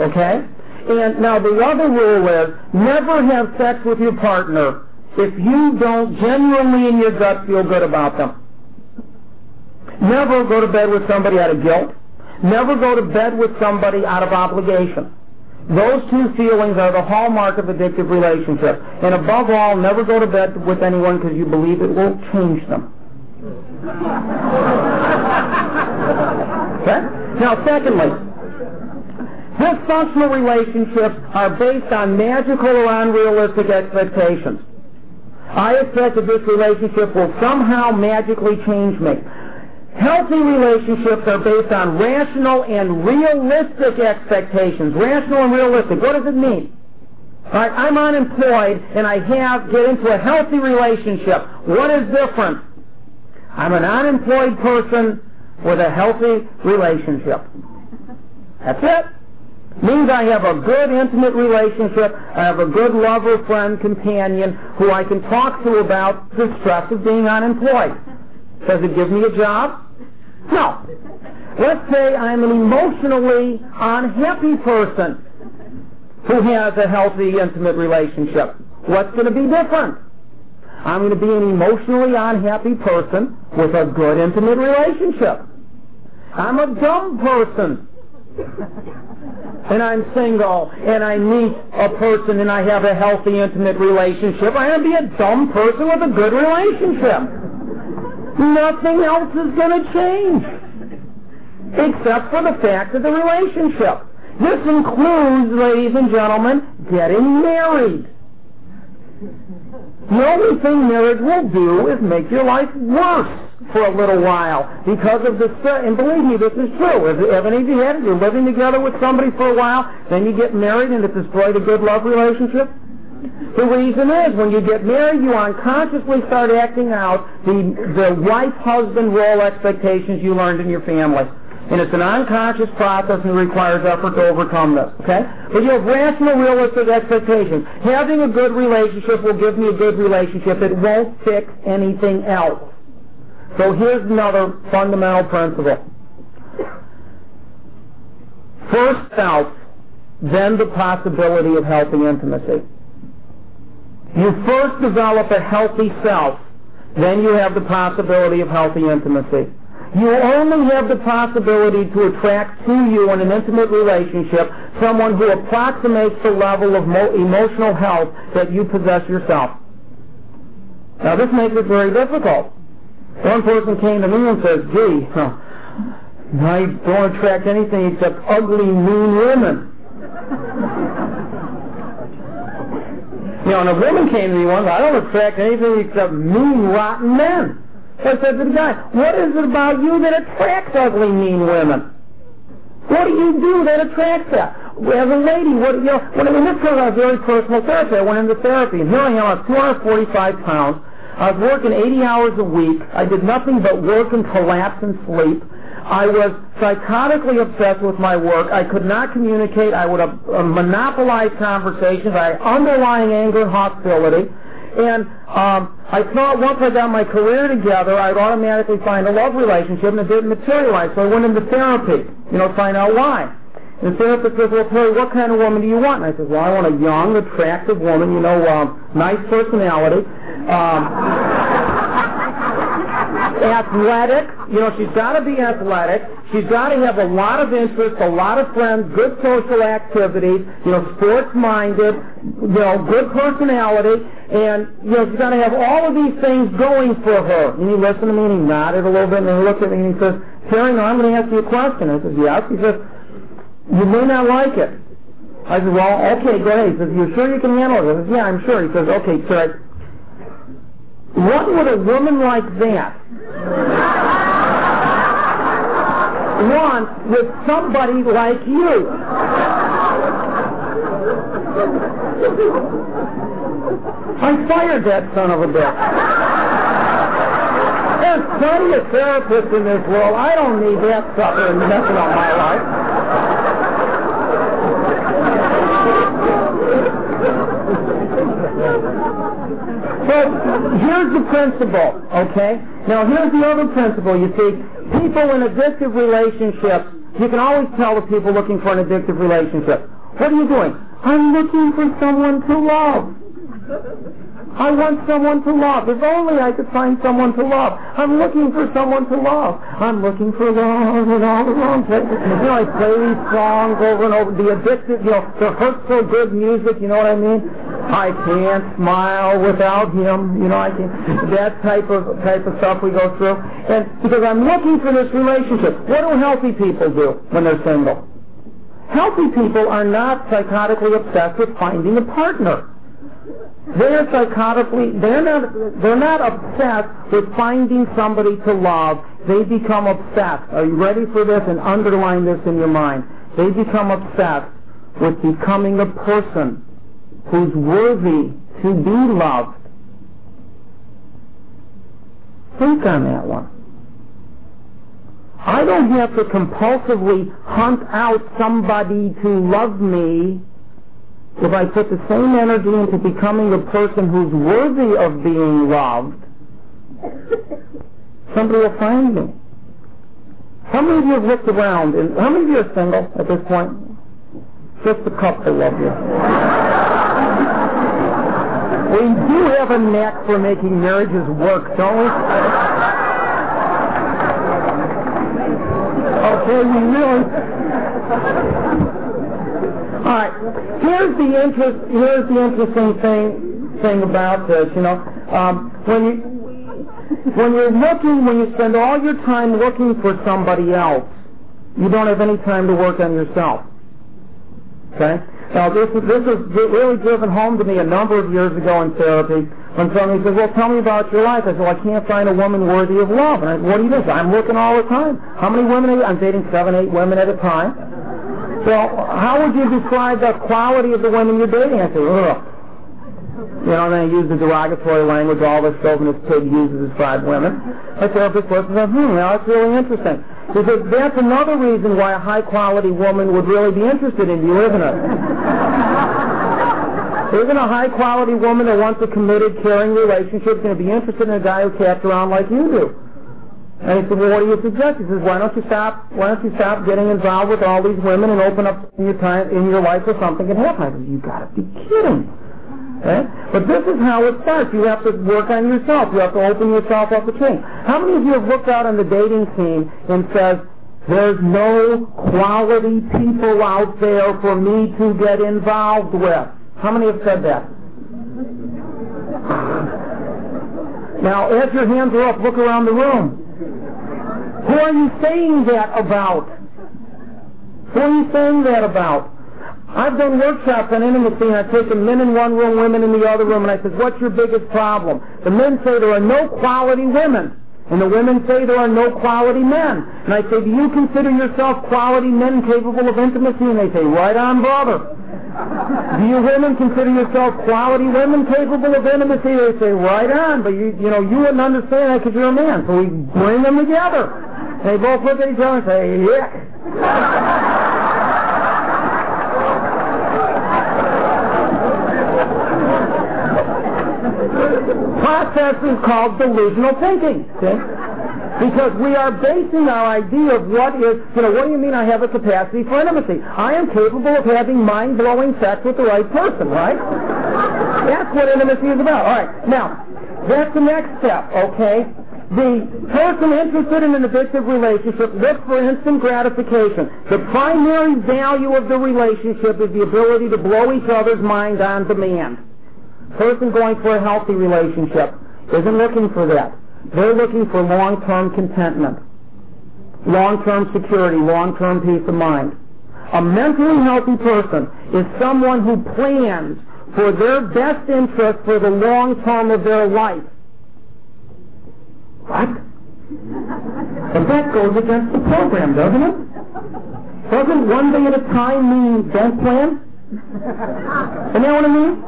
Okay? And now the other rule is never have sex with your partner if you don't genuinely in your gut feel good about them. Never go to bed with somebody out of guilt. Never go to bed with somebody out of obligation. Those two feelings are the hallmark of addictive relationships. And above all, never go to bed with anyone because you believe it will change them. okay? Now, secondly, dysfunctional relationships are based on magical or unrealistic expectations. I expect that this relationship will somehow magically change me. Healthy relationships are based on rational and realistic expectations. Rational and realistic. What does it mean? All right, I'm unemployed and I have get into a healthy relationship. What is different? I'm an unemployed person with a healthy relationship. That's it. Means I have a good intimate relationship. I have a good lover, friend, companion who I can talk to about the stress of being unemployed. Does it give me a job? No. Let's say I'm an emotionally unhappy person who has a healthy, intimate relationship. What's going to be different? I'm going to be an emotionally unhappy person with a good intimate relationship. I'm a dumb person. and I'm single, and I meet a person and I have a healthy, intimate relationship. I'm going to be a dumb person with a good relationship. Nothing else is going to change. Except for the fact of the relationship. This includes, ladies and gentlemen, getting married. The only thing marriage will do is make your life worse for a little while because of the uh, and believe me, this is true. If, if any of you had you're living together with somebody for a while, then you get married and it destroyed a good love relationship. The reason is when you get married, you unconsciously start acting out the the wife-husband role expectations you learned in your family and it's an unconscious process and requires effort to overcome this. Okay? But you have rational, realistic expectations. Having a good relationship will give me a good relationship. It won't fix anything else. So here's another fundamental principle. First self, then the possibility of healthy intimacy. You first develop a healthy self, then you have the possibility of healthy intimacy. You only have the possibility to attract to you in an intimate relationship someone who approximates the level of emotional health that you possess yourself. Now this makes it very difficult. One person came to me and says, gee, huh, I don't attract anything except ugly, mean women. You know, and a woman came to me once, I don't attract anything except mean, rotten men. I said to the guy, what is it about you that attracts ugly, mean women? What do you do that attracts that? As a lady, what, you know, when, in this was very personal therapy. I went into therapy, and here I am, I was 245 pounds. I was working 80 hours a week. I did nothing but work and collapse and sleep. I was psychotically obsessed with my work. I could not communicate. I would uh, monopolize conversations. I had underlying anger and hostility. And um, I thought once I got my career together, I'd automatically find a love relationship, and it didn't materialize. So I went into therapy, you know, to find out why. And the therapist says, well, Terry, what kind of woman do you want? And I said, well, I want a young, attractive woman, you know, um, nice personality. Um, athletic. You know, she's got to be athletic. She's got to have a lot of interests, a lot of friends, good social activities, you know, sports-minded, you know, good personality, and, you know, she's got to have all of these things going for her. And he listened to me and he nodded a little bit and he looked at me and he says, Terry, I'm going to ask you a question. I says, yes. He says, you may not like it. I said, well, okay, go. He says, you sure you can handle it? I says, yeah, I'm sure. He says, okay, Terry, what would a woman like that want with somebody like you? I fired that son of a bitch. There's plenty of therapists in this world. I don't need that sucker messing up my life. So here's the principle, okay? Now here's the other principle. You see, people in addictive relationships, you can always tell the people looking for an addictive relationship. What are you doing? I'm looking for someone to love. I want someone to love. If only I could find someone to love. I'm looking for someone to love. I'm looking for love in all the wrong places. You know, I play these songs over and over. The addictive, you know, the hurt so good music, you know what I mean? I can't smile without him. You know, I can that type of type of stuff we go through. And because I'm looking for this relationship. What do healthy people do when they're single? Healthy people are not psychotically obsessed with finding a partner. They're psychotically, they're not, they're not obsessed with finding somebody to love. They become obsessed. Are you ready for this? And underline this in your mind. They become obsessed with becoming a person who's worthy to be loved. Think on that one. I don't have to compulsively hunt out somebody to love me if I put the same energy into becoming a person who's worthy of being loved, somebody will find me. How many of you have looked around? And how many of you are single at this point? Just a couple of you. We do have a knack for making marriages work, don't we? Okay, we really. All right. Here's the interest. Here's the interesting thing thing about this. You know, um, when you when you're looking, when you spend all your time looking for somebody else, you don't have any time to work on yourself. Okay? Now, this is, this is really driven home to me a number of years ago in therapy when somebody says, well, tell me about your life. I said, well, I can't find a woman worthy of love. And I said, what do you do? I'm looking all the time. How many women are you? I'm dating seven, eight women at a time. Well, how would you describe the quality of the women you're dating? I said, ugh. You know, then I use the derogatory language all this chauvinist pig uses to describe women. My therapist looks and says, hmm, now that's really interesting. Because that's another reason why a high-quality woman would really be interested in you, isn't it? Isn't a high-quality woman that wants a committed, caring relationship going to be interested in a guy who cats around like you do? And he said, well, what do you suggest? He says, why don't you stop, why don't you stop getting involved with all these women and open up in your time, in your life so something can happen? I said, you gotta be kidding. Okay? But this is how it starts. You have to work on yourself. You have to open yourself up to change. How many of you have looked out on the dating scene and says, there's no quality people out there for me to get involved with? How many have said that? Now, as your hands are up, look around the room. Who are you saying that about? Who are you saying that about? I've done workshops on intimacy and I've taken men in one room, women in the other room, and I said, what's your biggest problem? The men say there are no quality women. And the women say there are no quality men. And I say, do you consider yourself quality men capable of intimacy? And they say, right on, brother. do you women consider yourself quality women capable of intimacy? They say, right on. But you, you know, you wouldn't understand that because you're a man. So we bring them together. They both look at each other and say, yeah. process is called delusional thinking. See? Because we are basing our idea of what is, you know, what do you mean I have a capacity for intimacy? I am capable of having mind-blowing sex with the right person, right? That's what intimacy is about. All right. Now, that's the next step, okay? The person interested in an addictive relationship looks for instant gratification. The primary value of the relationship is the ability to blow each other's mind on demand person going for a healthy relationship isn't looking for that. They're looking for long-term contentment, long-term security, long-term peace of mind. A mentally healthy person is someone who plans for their best interest for the long term of their life. What? But that goes against the program, doesn't it? Doesn't one day at a time mean don't plan? You know what I mean?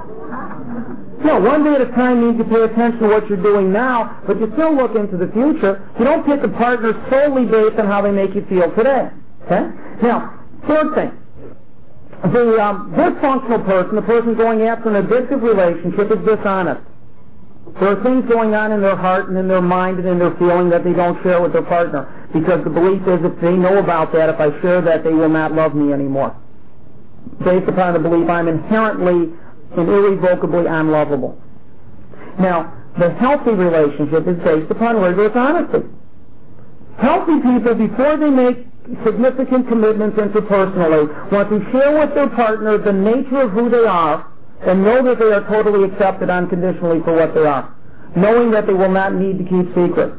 No, one day at a time means you pay attention to what you're doing now, but you still look into the future. You don't pick a partner solely based on how they make you feel today. Okay? Now, third thing. The um, dysfunctional person, the person going after an addictive relationship, is dishonest. There are things going on in their heart and in their mind and in their feeling that they don't share with their partner because the belief is if they know about that, if I share that, they will not love me anymore. Based upon the belief I'm inherently and irrevocably unlovable. Now, the healthy relationship is based upon rigorous honesty. Healthy people, before they make significant commitments interpersonally, want to share with their partner the nature of who they are and know that they are totally accepted unconditionally for what they are, knowing that they will not need to keep secrets.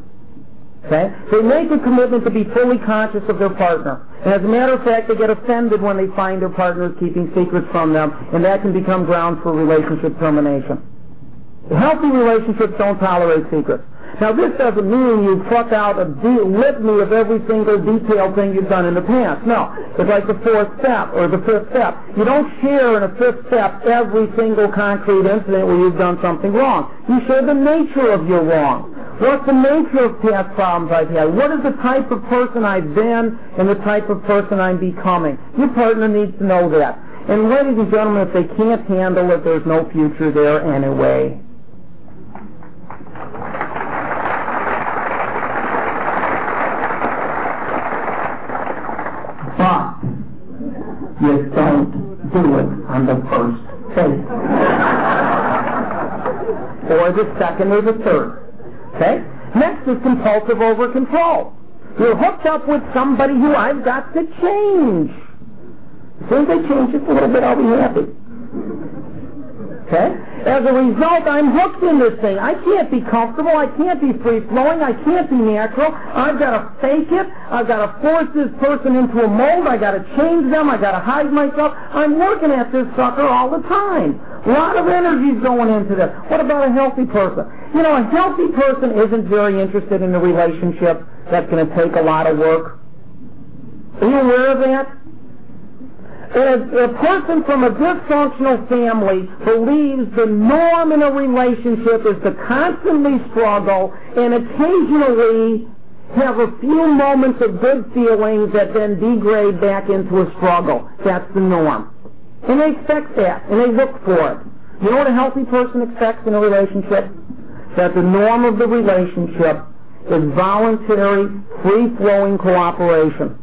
Okay? They make a commitment to be fully conscious of their partner. And as a matter of fact, they get offended when they find their partner is keeping secrets from them, and that can become grounds for relationship termination. Healthy relationships don't tolerate secrets. Now, this doesn't mean you pluck out a litany of every single detailed thing you've done in the past. No. It's like the fourth step or the fifth step. You don't share in a fifth step every single concrete incident where you've done something wrong. You share the nature of your wrong. What's the nature of past problems I've had? What is the type of person I've been and the type of person I'm becoming? Your partner needs to know that. And ladies and gentlemen, if they can't handle it, there's no future there anyway. You don't do it on the first date. or the second or the third. Okay? Next is compulsive over control. You're hooked up with somebody who I've got to change. As soon as I change just a little bit, I'll be happy. Okay? As a result, I'm hooked in this thing. I can't be comfortable. I can't be free-flowing. I can't be natural. I've got to fake it. I've got to force this person into a mold. I've got to change them. I've got to hide myself. I'm working at this sucker all the time. A lot of energy's going into this. What about a healthy person? You know, a healthy person isn't very interested in a relationship that's going to take a lot of work. Are you aware of that? A, person from a dysfunctional family believes the norm in a relationship is to constantly struggle and occasionally have a few moments of good feelings that then degrade back into a struggle. That's the norm. And they expect that, and they look for it. You know what a healthy person expects in a relationship? That the norm of the relationship is voluntary, free-flowing cooperation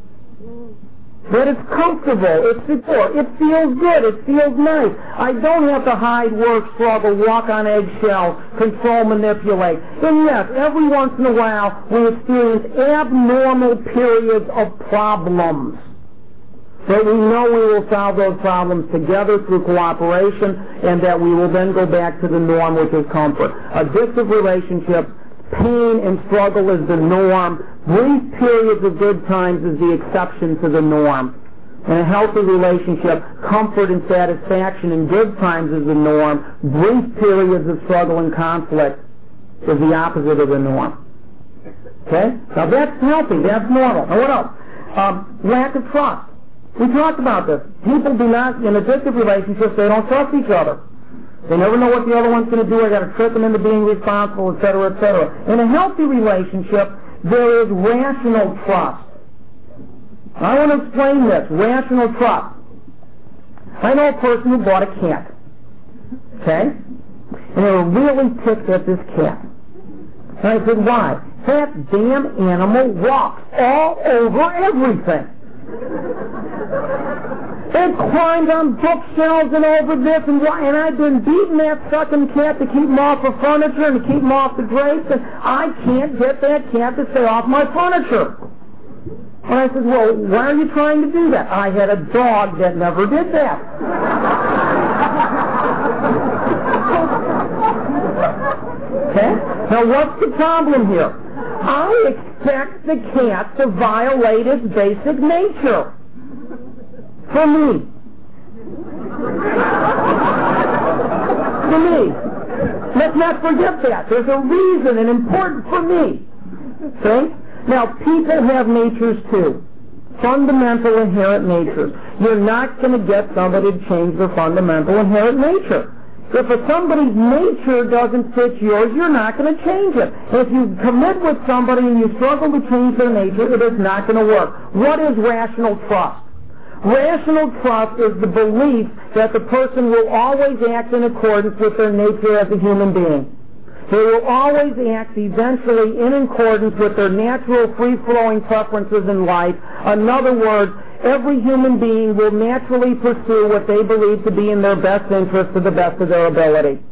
that it's comfortable, it's secure, it feels good, it feels nice. I don't have to hide, work, struggle, walk on eggshells, control, manipulate. And yes, every once in a while we experience abnormal periods of problems. But we know we will solve those problems together through cooperation and that we will then go back to the norm, which is comfort. Addictive relationships pain and struggle is the norm. Brief periods of good times is the exception to the norm. In a healthy relationship, comfort and satisfaction in good times is the norm. Brief periods of struggle and conflict is the opposite of the norm. Okay? Now that's healthy. That's normal. Now what else? Um, lack of trust. We talked about this. People do not, in addictive relationships, they don't trust each other. They never know what the other one's going to do. I got to trick them into being responsible, et cetera, et cetera. In a healthy relationship, there is rational trust. I want to explain this. Rational trust. I know a person who bought a cat. Okay? And they were really ticked at this cat. And I said, why? That damn animal walks all over everything. It climbed on bookshelves and over this and what, and I've been beating that sucking cat to keep him off the furniture and to keep him off the grapes, and I can't get that cat to stay off my furniture. And I said, well, why are you trying to do that? I had a dog that never did that. [LAUGHS] okay? Now what's the problem here? I expect the cat to violate its basic nature for me. for me. Let's not forget that. There's a reason and important for me. See? Now, people have natures too. Fundamental inherent natures. You're not going to get somebody to change their fundamental inherent nature. If somebody's nature doesn't fit yours, you're not going to change it. If you commit with somebody and you struggle to change their nature, it is not going to work. What is rational trust? Rational trust is the belief that the person will always act in accordance with their nature as a human being. They will always act eventually in accordance with their natural free-flowing preferences in life. In other words, every human being will naturally pursue what they believe to be in their best interest to the best of their ability.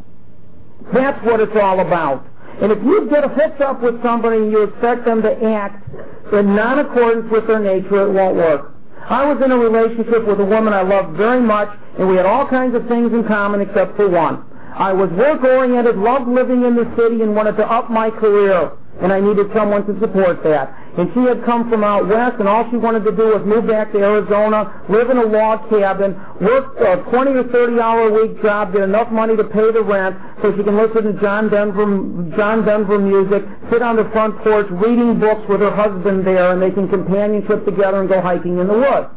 That's what it's all about. And if you get hooked up with somebody and you expect them to act in non-accordance with their nature, it won't work. I was in a relationship with a woman I loved very much, and we had all kinds of things in common except for one. I was work oriented, loved living in the city, and wanted to up my career and I needed someone to support that. And she had come from out west, and all she wanted to do was move back to Arizona, live in a log cabin, work a 20 or 30 hour a week job, get enough money to pay the rent so she can listen to John Denver, John Denver music, sit on the front porch reading books with her husband there, and they can companionship together and go hiking in the woods.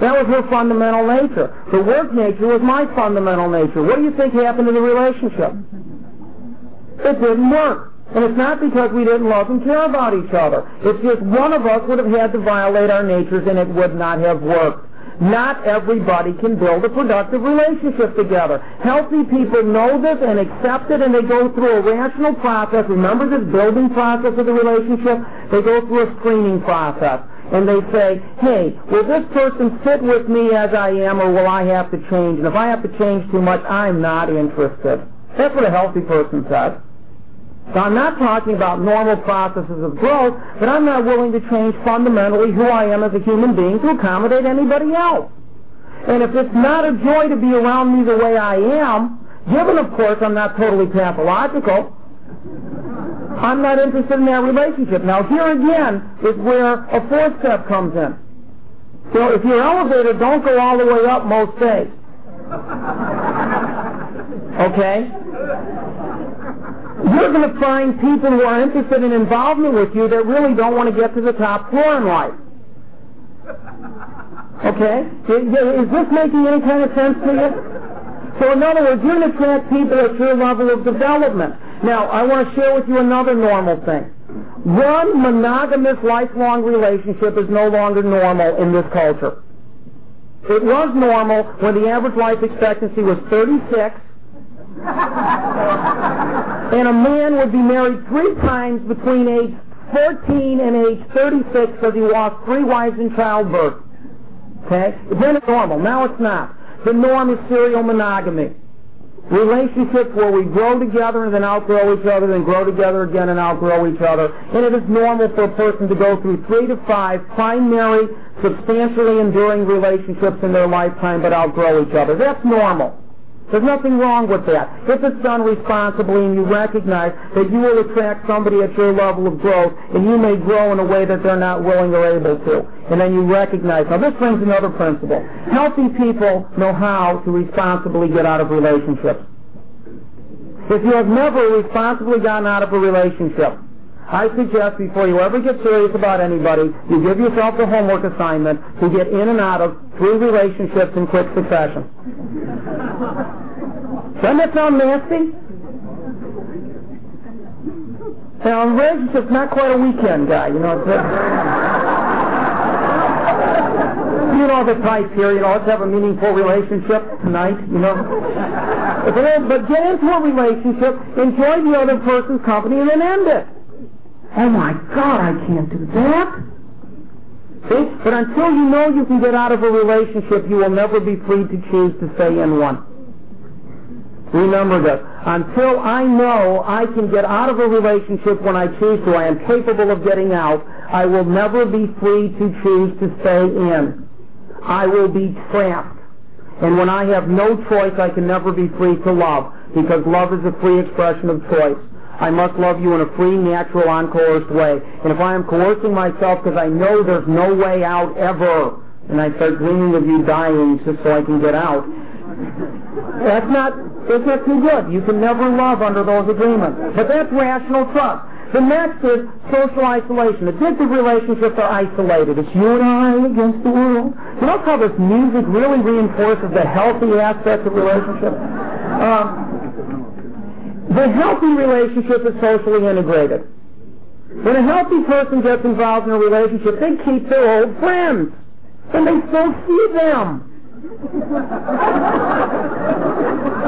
That was her fundamental nature. The work nature was my fundamental nature. What do you think happened to the relationship? It didn't work. And it's not because we didn't love and care about each other. It's just one of us would have had to violate our natures and it would not have worked. Not everybody can build a productive relationship together. Healthy people know this and accept it and they go through a rational process. Remember this building process of the relationship? They go through a screening process. And they say, hey, will this person fit with me as I am or will I have to change? And if I have to change too much, I'm not interested. That's what a healthy person says. So I'm not talking about normal processes of growth, but I'm not willing to change fundamentally who I am as a human being to accommodate anybody else. And if it's not a joy to be around me the way I am, given, of course, I'm not totally pathological, I'm not interested in that relationship. Now, here again is where a fourth step comes in. So if your elevator don't go all the way up most days, okay, you're going to find people who are interested in involvement with you that really don't want to get to the top floor in life. Okay? Is this making any kind of sense to you? So in other words, you're going to attract people at your level of development. Now, I want to share with you another normal thing. One monogamous lifelong relationship is no longer normal in this culture. It was normal when the average life expectancy was 36 [LAUGHS] and a man would be married three times between age 14 and age 36 because he lost three wives in childbirth. Okay? Then it's normal. Now it's not. The norm is serial monogamy. Relationships where we grow together and then outgrow each other, then grow together again and outgrow each other. And it is normal for a person to go through three to five primary, substantially enduring relationships in their lifetime but outgrow each other. That's normal. There's nothing wrong with that. If it's done responsibly and you recognize that you will attract somebody at your level of growth and you may grow in a way that they're not willing or able to. And then you recognize. Now this brings another principle. Healthy people know how to responsibly get out of relationships. If you have never responsibly gotten out of a relationship, I suggest before you ever get serious about anybody, you give yourself the homework assignment to get in and out of three relationships in quick succession. Doesn't that sound nasty? Now, a relationship's not quite a weekend guy, you know. You know the type here, you know, let's have a meaningful relationship tonight, you know. But get into a relationship, enjoy the other person's company, and then end it. Oh my God, I can't do that. See? But until you know you can get out of a relationship, you will never be free to choose to stay in one. Remember this. Until I know I can get out of a relationship when I choose to, I am capable of getting out, I will never be free to choose to stay in. I will be trapped. And when I have no choice, I can never be free to love, because love is a free expression of choice. I must love you in a free, natural, uncoerced way. And if I am coercing myself because I know there's no way out ever, and I start dreaming of you dying just so I can get out, that's not, that's not too good. You can never love under those agreements. But that's rational trust. The next is social isolation. Addictive relationships are isolated. It's you and I against the world. You know how this music really reinforces the healthy aspects of relationships? Uh, the healthy relationship is socially integrated. When a healthy person gets involved in a relationship, they keep their old friends. And they still see them.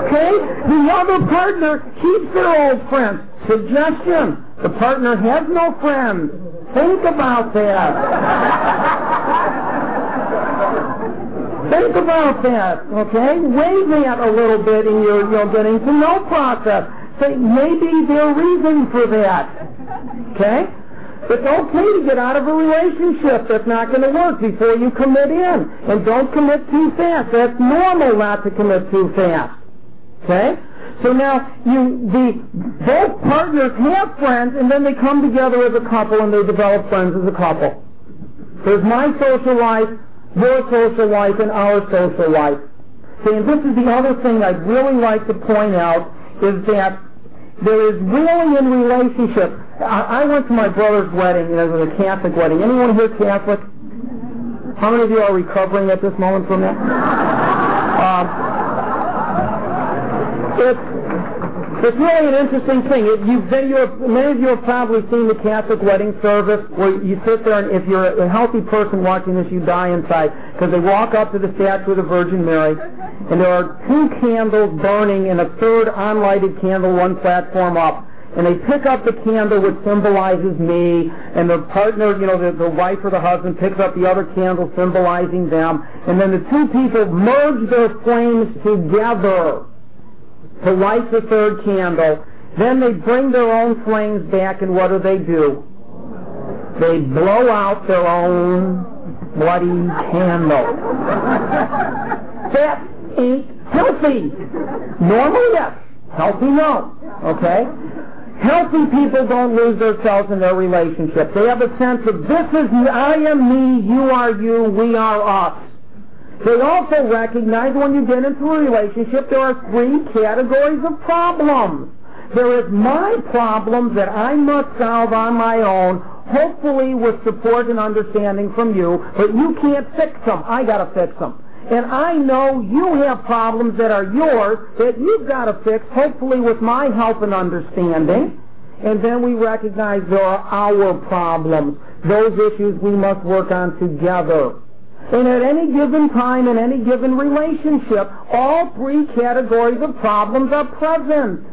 okay? The other partner keeps their old friends. Suggestion. The partner has no friends. Think about that. Think about that, okay? Weigh that a little bit in your, your getting to know process say maybe there are reasons for that. Okay? It's okay to get out of a relationship that's not going to work before you commit in. And don't commit too fast. That's normal not to commit too fast. Okay? So now you the both partners have friends and then they come together as a couple and they develop friends as a couple. There's my social life, your social life, and our social life. See, and this is the other thing I'd really like to point out is that there is really in relationship. I, I went to my brother's wedding, know, it was a Catholic wedding. Anyone here Catholic? How many of you are recovering at this moment from that? Um, [LAUGHS] it's it's really an interesting thing. It, you, you have, many of you have probably seen the Catholic wedding service where you sit there and if you're a healthy person watching this, you die inside. Because they walk up to the statue of the Virgin Mary and there are two candles burning and a third unlighted candle one platform up. And they pick up the candle which symbolizes me, and the partner, you know, the, the wife or the husband picks up the other candle symbolizing them, and then the two people merge their flames together to light the third candle. Then they bring their own flames back, and what do they do? They blow out their own bloody candle. [LAUGHS] that ain't healthy. Normal, yes. Healthy, no. Okay? Healthy people don't lose themselves in their relationship. They have a sense of this is I am me, you are you, we are us. They also recognize when you get into a relationship there are three categories of problems. There is my problems that I must solve on my own, hopefully with support and understanding from you, but you can't fix them. I gotta fix them. And I know you have problems that are yours that you've got to fix, hopefully with my help and understanding. And then we recognize there are our problems, those issues we must work on together. And at any given time, in any given relationship, all three categories of problems are present.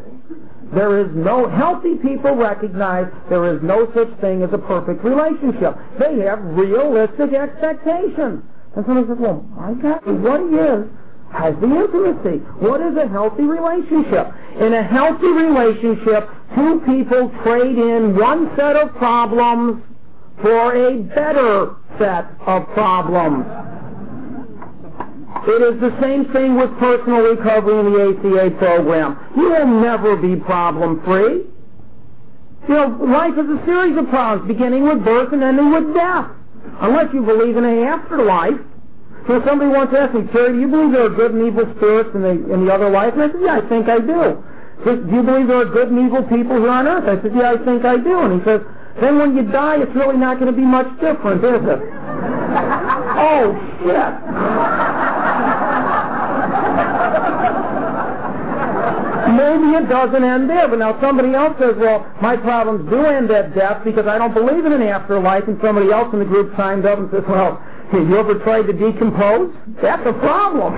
There is no, healthy people recognize there is no such thing as a perfect relationship. They have realistic expectations. And somebody says, well, I got what is has the intimacy. What is a healthy relationship? In a healthy relationship, two people trade in one set of problems for a better set of problems. It is the same thing with personal recovery in the ACA program. You will never be problem free. You know, life is a series of problems, beginning with birth and ending with death. Unless you believe in an afterlife. So somebody once asked me, Terry, do you believe there are good and evil spirits in the, in the other life? And I said, yeah, I think I do. Says, do you believe there are good and evil people here on earth? I said, yeah, I think I do. And he says, then when you die, it's really not going to be much different, is it? [LAUGHS] oh, shit. Maybe it doesn't end there, but now somebody else says, well, my problems do end at death because I don't believe in an afterlife, and somebody else in the group chimed up and says, well, have you ever tried to decompose? That's a problem.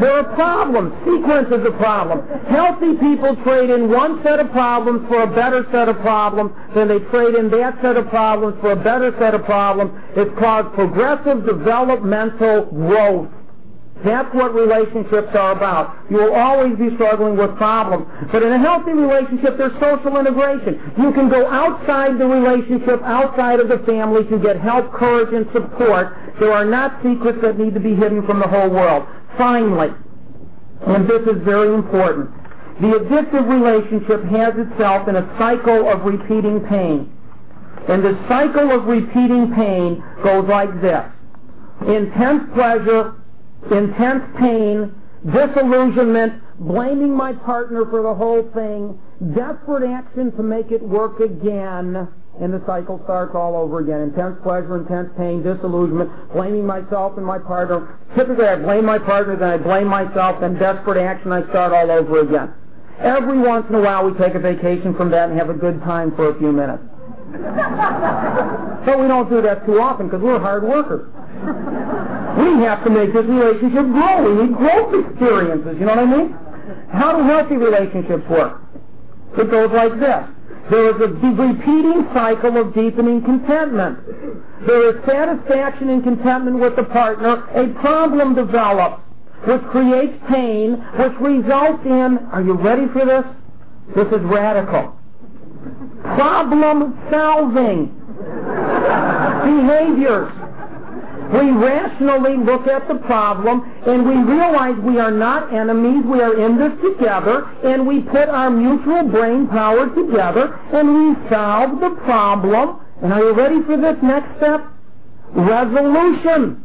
There are problems. Sequence is a problem. Healthy people trade in one set of problems for a better set of problems, then they trade in that set of problems for a better set of problems. It's called progressive developmental growth. That's what relationships are about. You will always be struggling with problems. But in a healthy relationship, there's social integration. You can go outside the relationship, outside of the family to get help, courage, and support. There are not secrets that need to be hidden from the whole world. Finally, and this is very important, the addictive relationship has itself in a cycle of repeating pain. And the cycle of repeating pain goes like this. Intense pleasure, intense pain, disillusionment, blaming my partner for the whole thing, desperate action to make it work again, and the cycle starts all over again. Intense pleasure, intense pain, disillusionment, blaming myself and my partner. Typically I blame my partner, then I blame myself, then desperate action, I start all over again. Every once in a while we take a vacation from that and have a good time for a few minutes. [LAUGHS] but we don't do that too often because we're hard workers. We have to make this relationship grow. We need growth experiences. You know what I mean? How do healthy relationships work? It goes like this. There is a repeating cycle of deepening contentment. There is satisfaction and contentment with the partner. A problem develops, which creates pain, which results in, are you ready for this? This is radical. Problem solving [LAUGHS] behaviors we rationally look at the problem and we realize we are not enemies, we are in this together, and we put our mutual brain power together and we solve the problem. And are you ready for this next step? Resolution.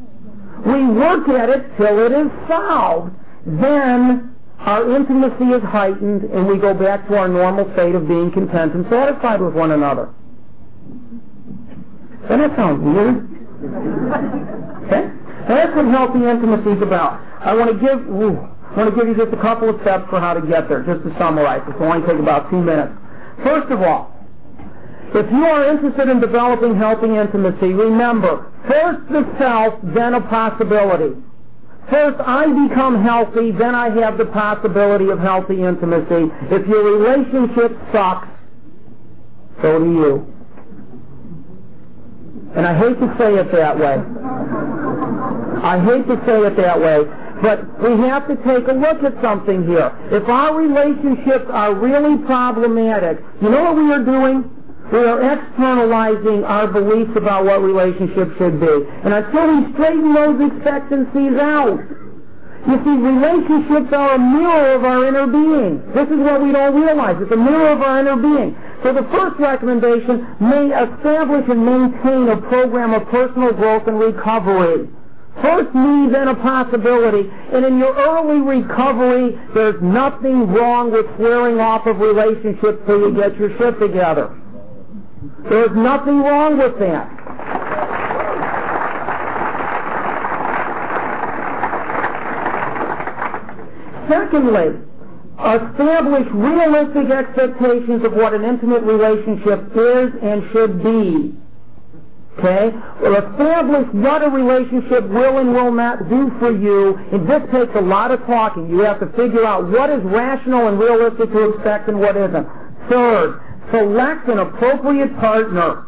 We work at it till it is solved. Then our intimacy is heightened and we go back to our normal state of being content and satisfied with one another. Doesn't that sound weird? Okay? That's what healthy intimacy is about. I want to give ooh, I want to give you just a couple of steps for how to get there, just to summarize. This will only take about two minutes. First of all, if you are interested in developing healthy intimacy, remember, first the self, then a possibility. First, I become healthy, then I have the possibility of healthy intimacy. If your relationship sucks, so do you. And I hate to say it that way. I hate to say it that way. But we have to take a look at something here. If our relationships are really problematic, you know what we are doing? We are externalizing our beliefs about what relationships should be. And until we straighten those expectancies out, you see, relationships are a mirror of our inner being. This is what we don't realize. It's a mirror of our inner being. So the first recommendation may establish and maintain a program of personal growth and recovery. First need, then a possibility. And in your early recovery, there's nothing wrong with swearing off of relationships till you get your shit together. There's nothing wrong with that. Secondly, establish realistic expectations of what an intimate relationship is and should be. Okay? Well, establish what a relationship will and will not do for you. And this takes a lot of talking. You have to figure out what is rational and realistic to expect and what isn't. Third, select an appropriate partner.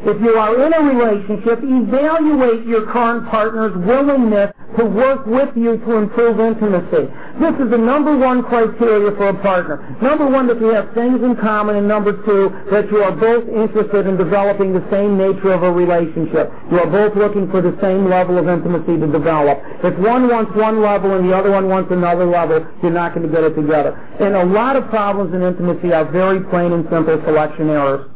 If you are in a relationship, evaluate your current partner's willingness to work with you to improve intimacy. This is the number one criteria for a partner. Number one, that you have things in common, and number two, that you are both interested in developing the same nature of a relationship. You are both looking for the same level of intimacy to develop. If one wants one level and the other one wants another level, you're not going to get it together. And a lot of problems in intimacy are very plain and simple selection errors.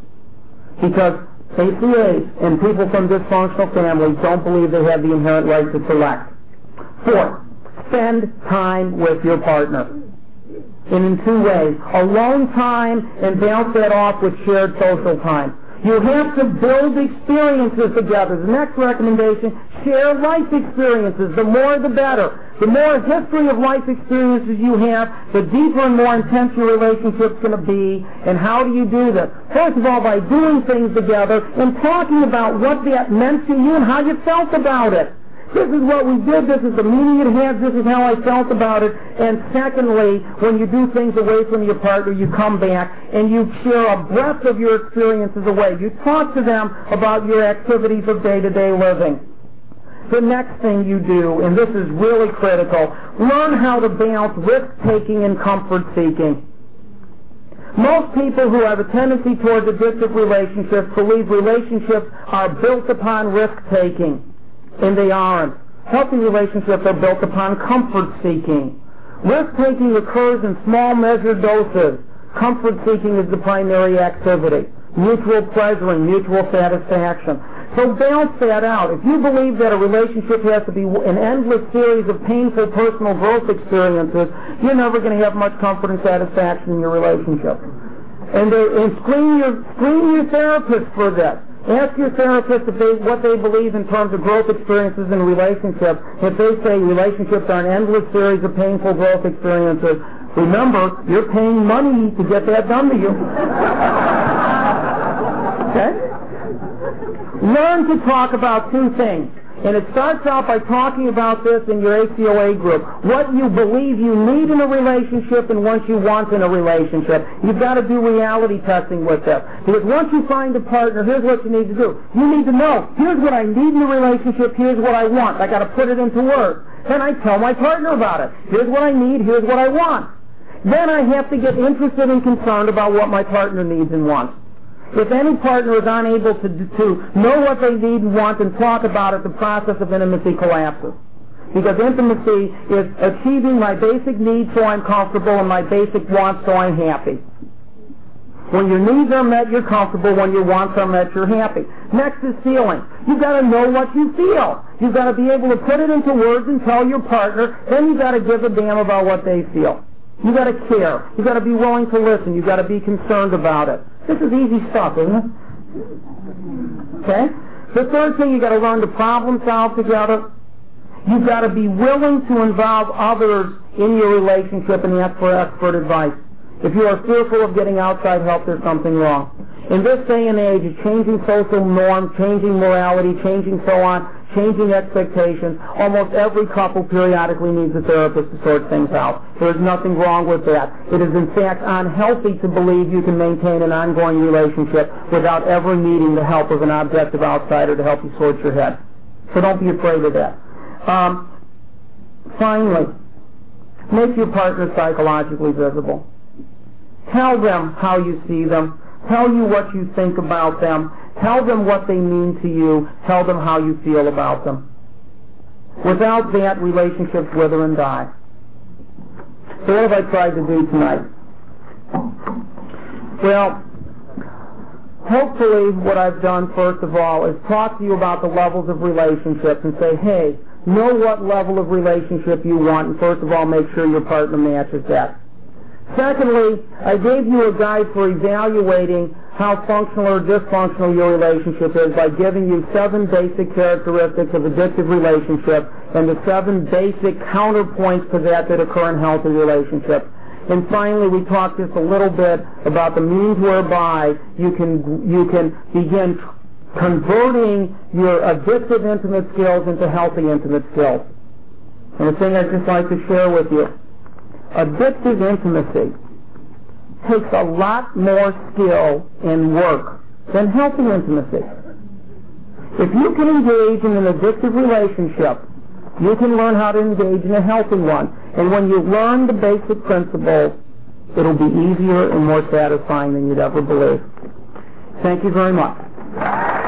Because ACAs and people from dysfunctional families don't believe they have the inherent right to select. Fourth, spend time with your partner. And in two ways. Alone time and bounce that off with shared social time. You have to build experiences together. The next recommendation, share life experiences. The more the better. The more history of life experiences you have, the deeper and more intense your relationship's going to be. And how do you do this? First of all, by doing things together and talking about what that meant to you and how you felt about it. This is what we did. This is the meaning it has. This is how I felt about it. And secondly, when you do things away from your partner, you come back and you share a breadth of your experiences away. You talk to them about your activities of day-to-day living. The next thing you do, and this is really critical, learn how to balance risk-taking and comfort-seeking. Most people who have a tendency towards addictive relationships believe relationships are built upon risk-taking and they aren't. Healthy relationships are built upon comfort seeking. Risk taking occurs in small measured doses. Comfort seeking is the primary activity. Mutual pleasure and mutual satisfaction. So balance that out. If you believe that a relationship has to be an endless series of painful personal growth experiences, you're never going to have much comfort and satisfaction in your relationship. And, uh, and screen your screen your therapist for this. Ask your therapist if they, what they believe in terms of growth experiences and relationships. If they say relationships are an endless series of painful growth experiences, remember, you're paying money to get that done to you. [LAUGHS] okay? Learn to talk about two things. And it starts out by talking about this in your ACOA group. What you believe you need in a relationship and what you want in a relationship. You've got to do reality testing with this. Because once you find a partner, here's what you need to do. You need to know, here's what I need in a relationship, here's what I want. I got to put it into words. Then I tell my partner about it. Here's what I need, here's what I want. Then I have to get interested and concerned about what my partner needs and wants. If any partner is unable to, to know what they need and want and talk about it, the process of intimacy collapses. Because intimacy is achieving my basic needs so I'm comfortable and my basic wants so I'm happy. When your needs are met, you're comfortable. When your wants are met, you're happy. Next is feeling. You've got to know what you feel. You've got to be able to put it into words and tell your partner. Then you've got to give a damn about what they feel. You've got to care. You've got to be willing to listen. You've got to be concerned about it. This is easy stuff, isn't it? Okay? The third thing, you've got to learn to problem solve together. You've got to be willing to involve others in your relationship and ask for expert advice. If you are fearful of getting outside help, there's something wrong. In this day and age, of changing social norms, changing morality, changing so on, changing expectations. Almost every couple periodically needs a therapist to sort things out. There's nothing wrong with that. It is in fact unhealthy to believe you can maintain an ongoing relationship without ever needing the help of an objective outsider to help you sort your head. So don't be afraid of that. Um, finally, make your partner psychologically visible. Tell them how you see them. Tell you what you think about them. Tell them what they mean to you. Tell them how you feel about them. Without that, relationships wither and die. So what have I tried to do tonight? Well, hopefully what I've done, first of all, is talk to you about the levels of relationships and say, hey, know what level of relationship you want, and first of all, make sure your partner matches that. Secondly, I gave you a guide for evaluating how functional or dysfunctional your relationship is by giving you seven basic characteristics of addictive relationship and the seven basic counterpoints to that that occur in healthy relationships. And finally, we talked just a little bit about the means whereby you can you can begin converting your addictive intimate skills into healthy intimate skills. And the thing I'd just like to share with you addictive intimacy takes a lot more skill and work than healthy intimacy. If you can engage in an addictive relationship, you can learn how to engage in a healthy one. And when you learn the basic principles, it'll be easier and more satisfying than you'd ever believe. Thank you very much.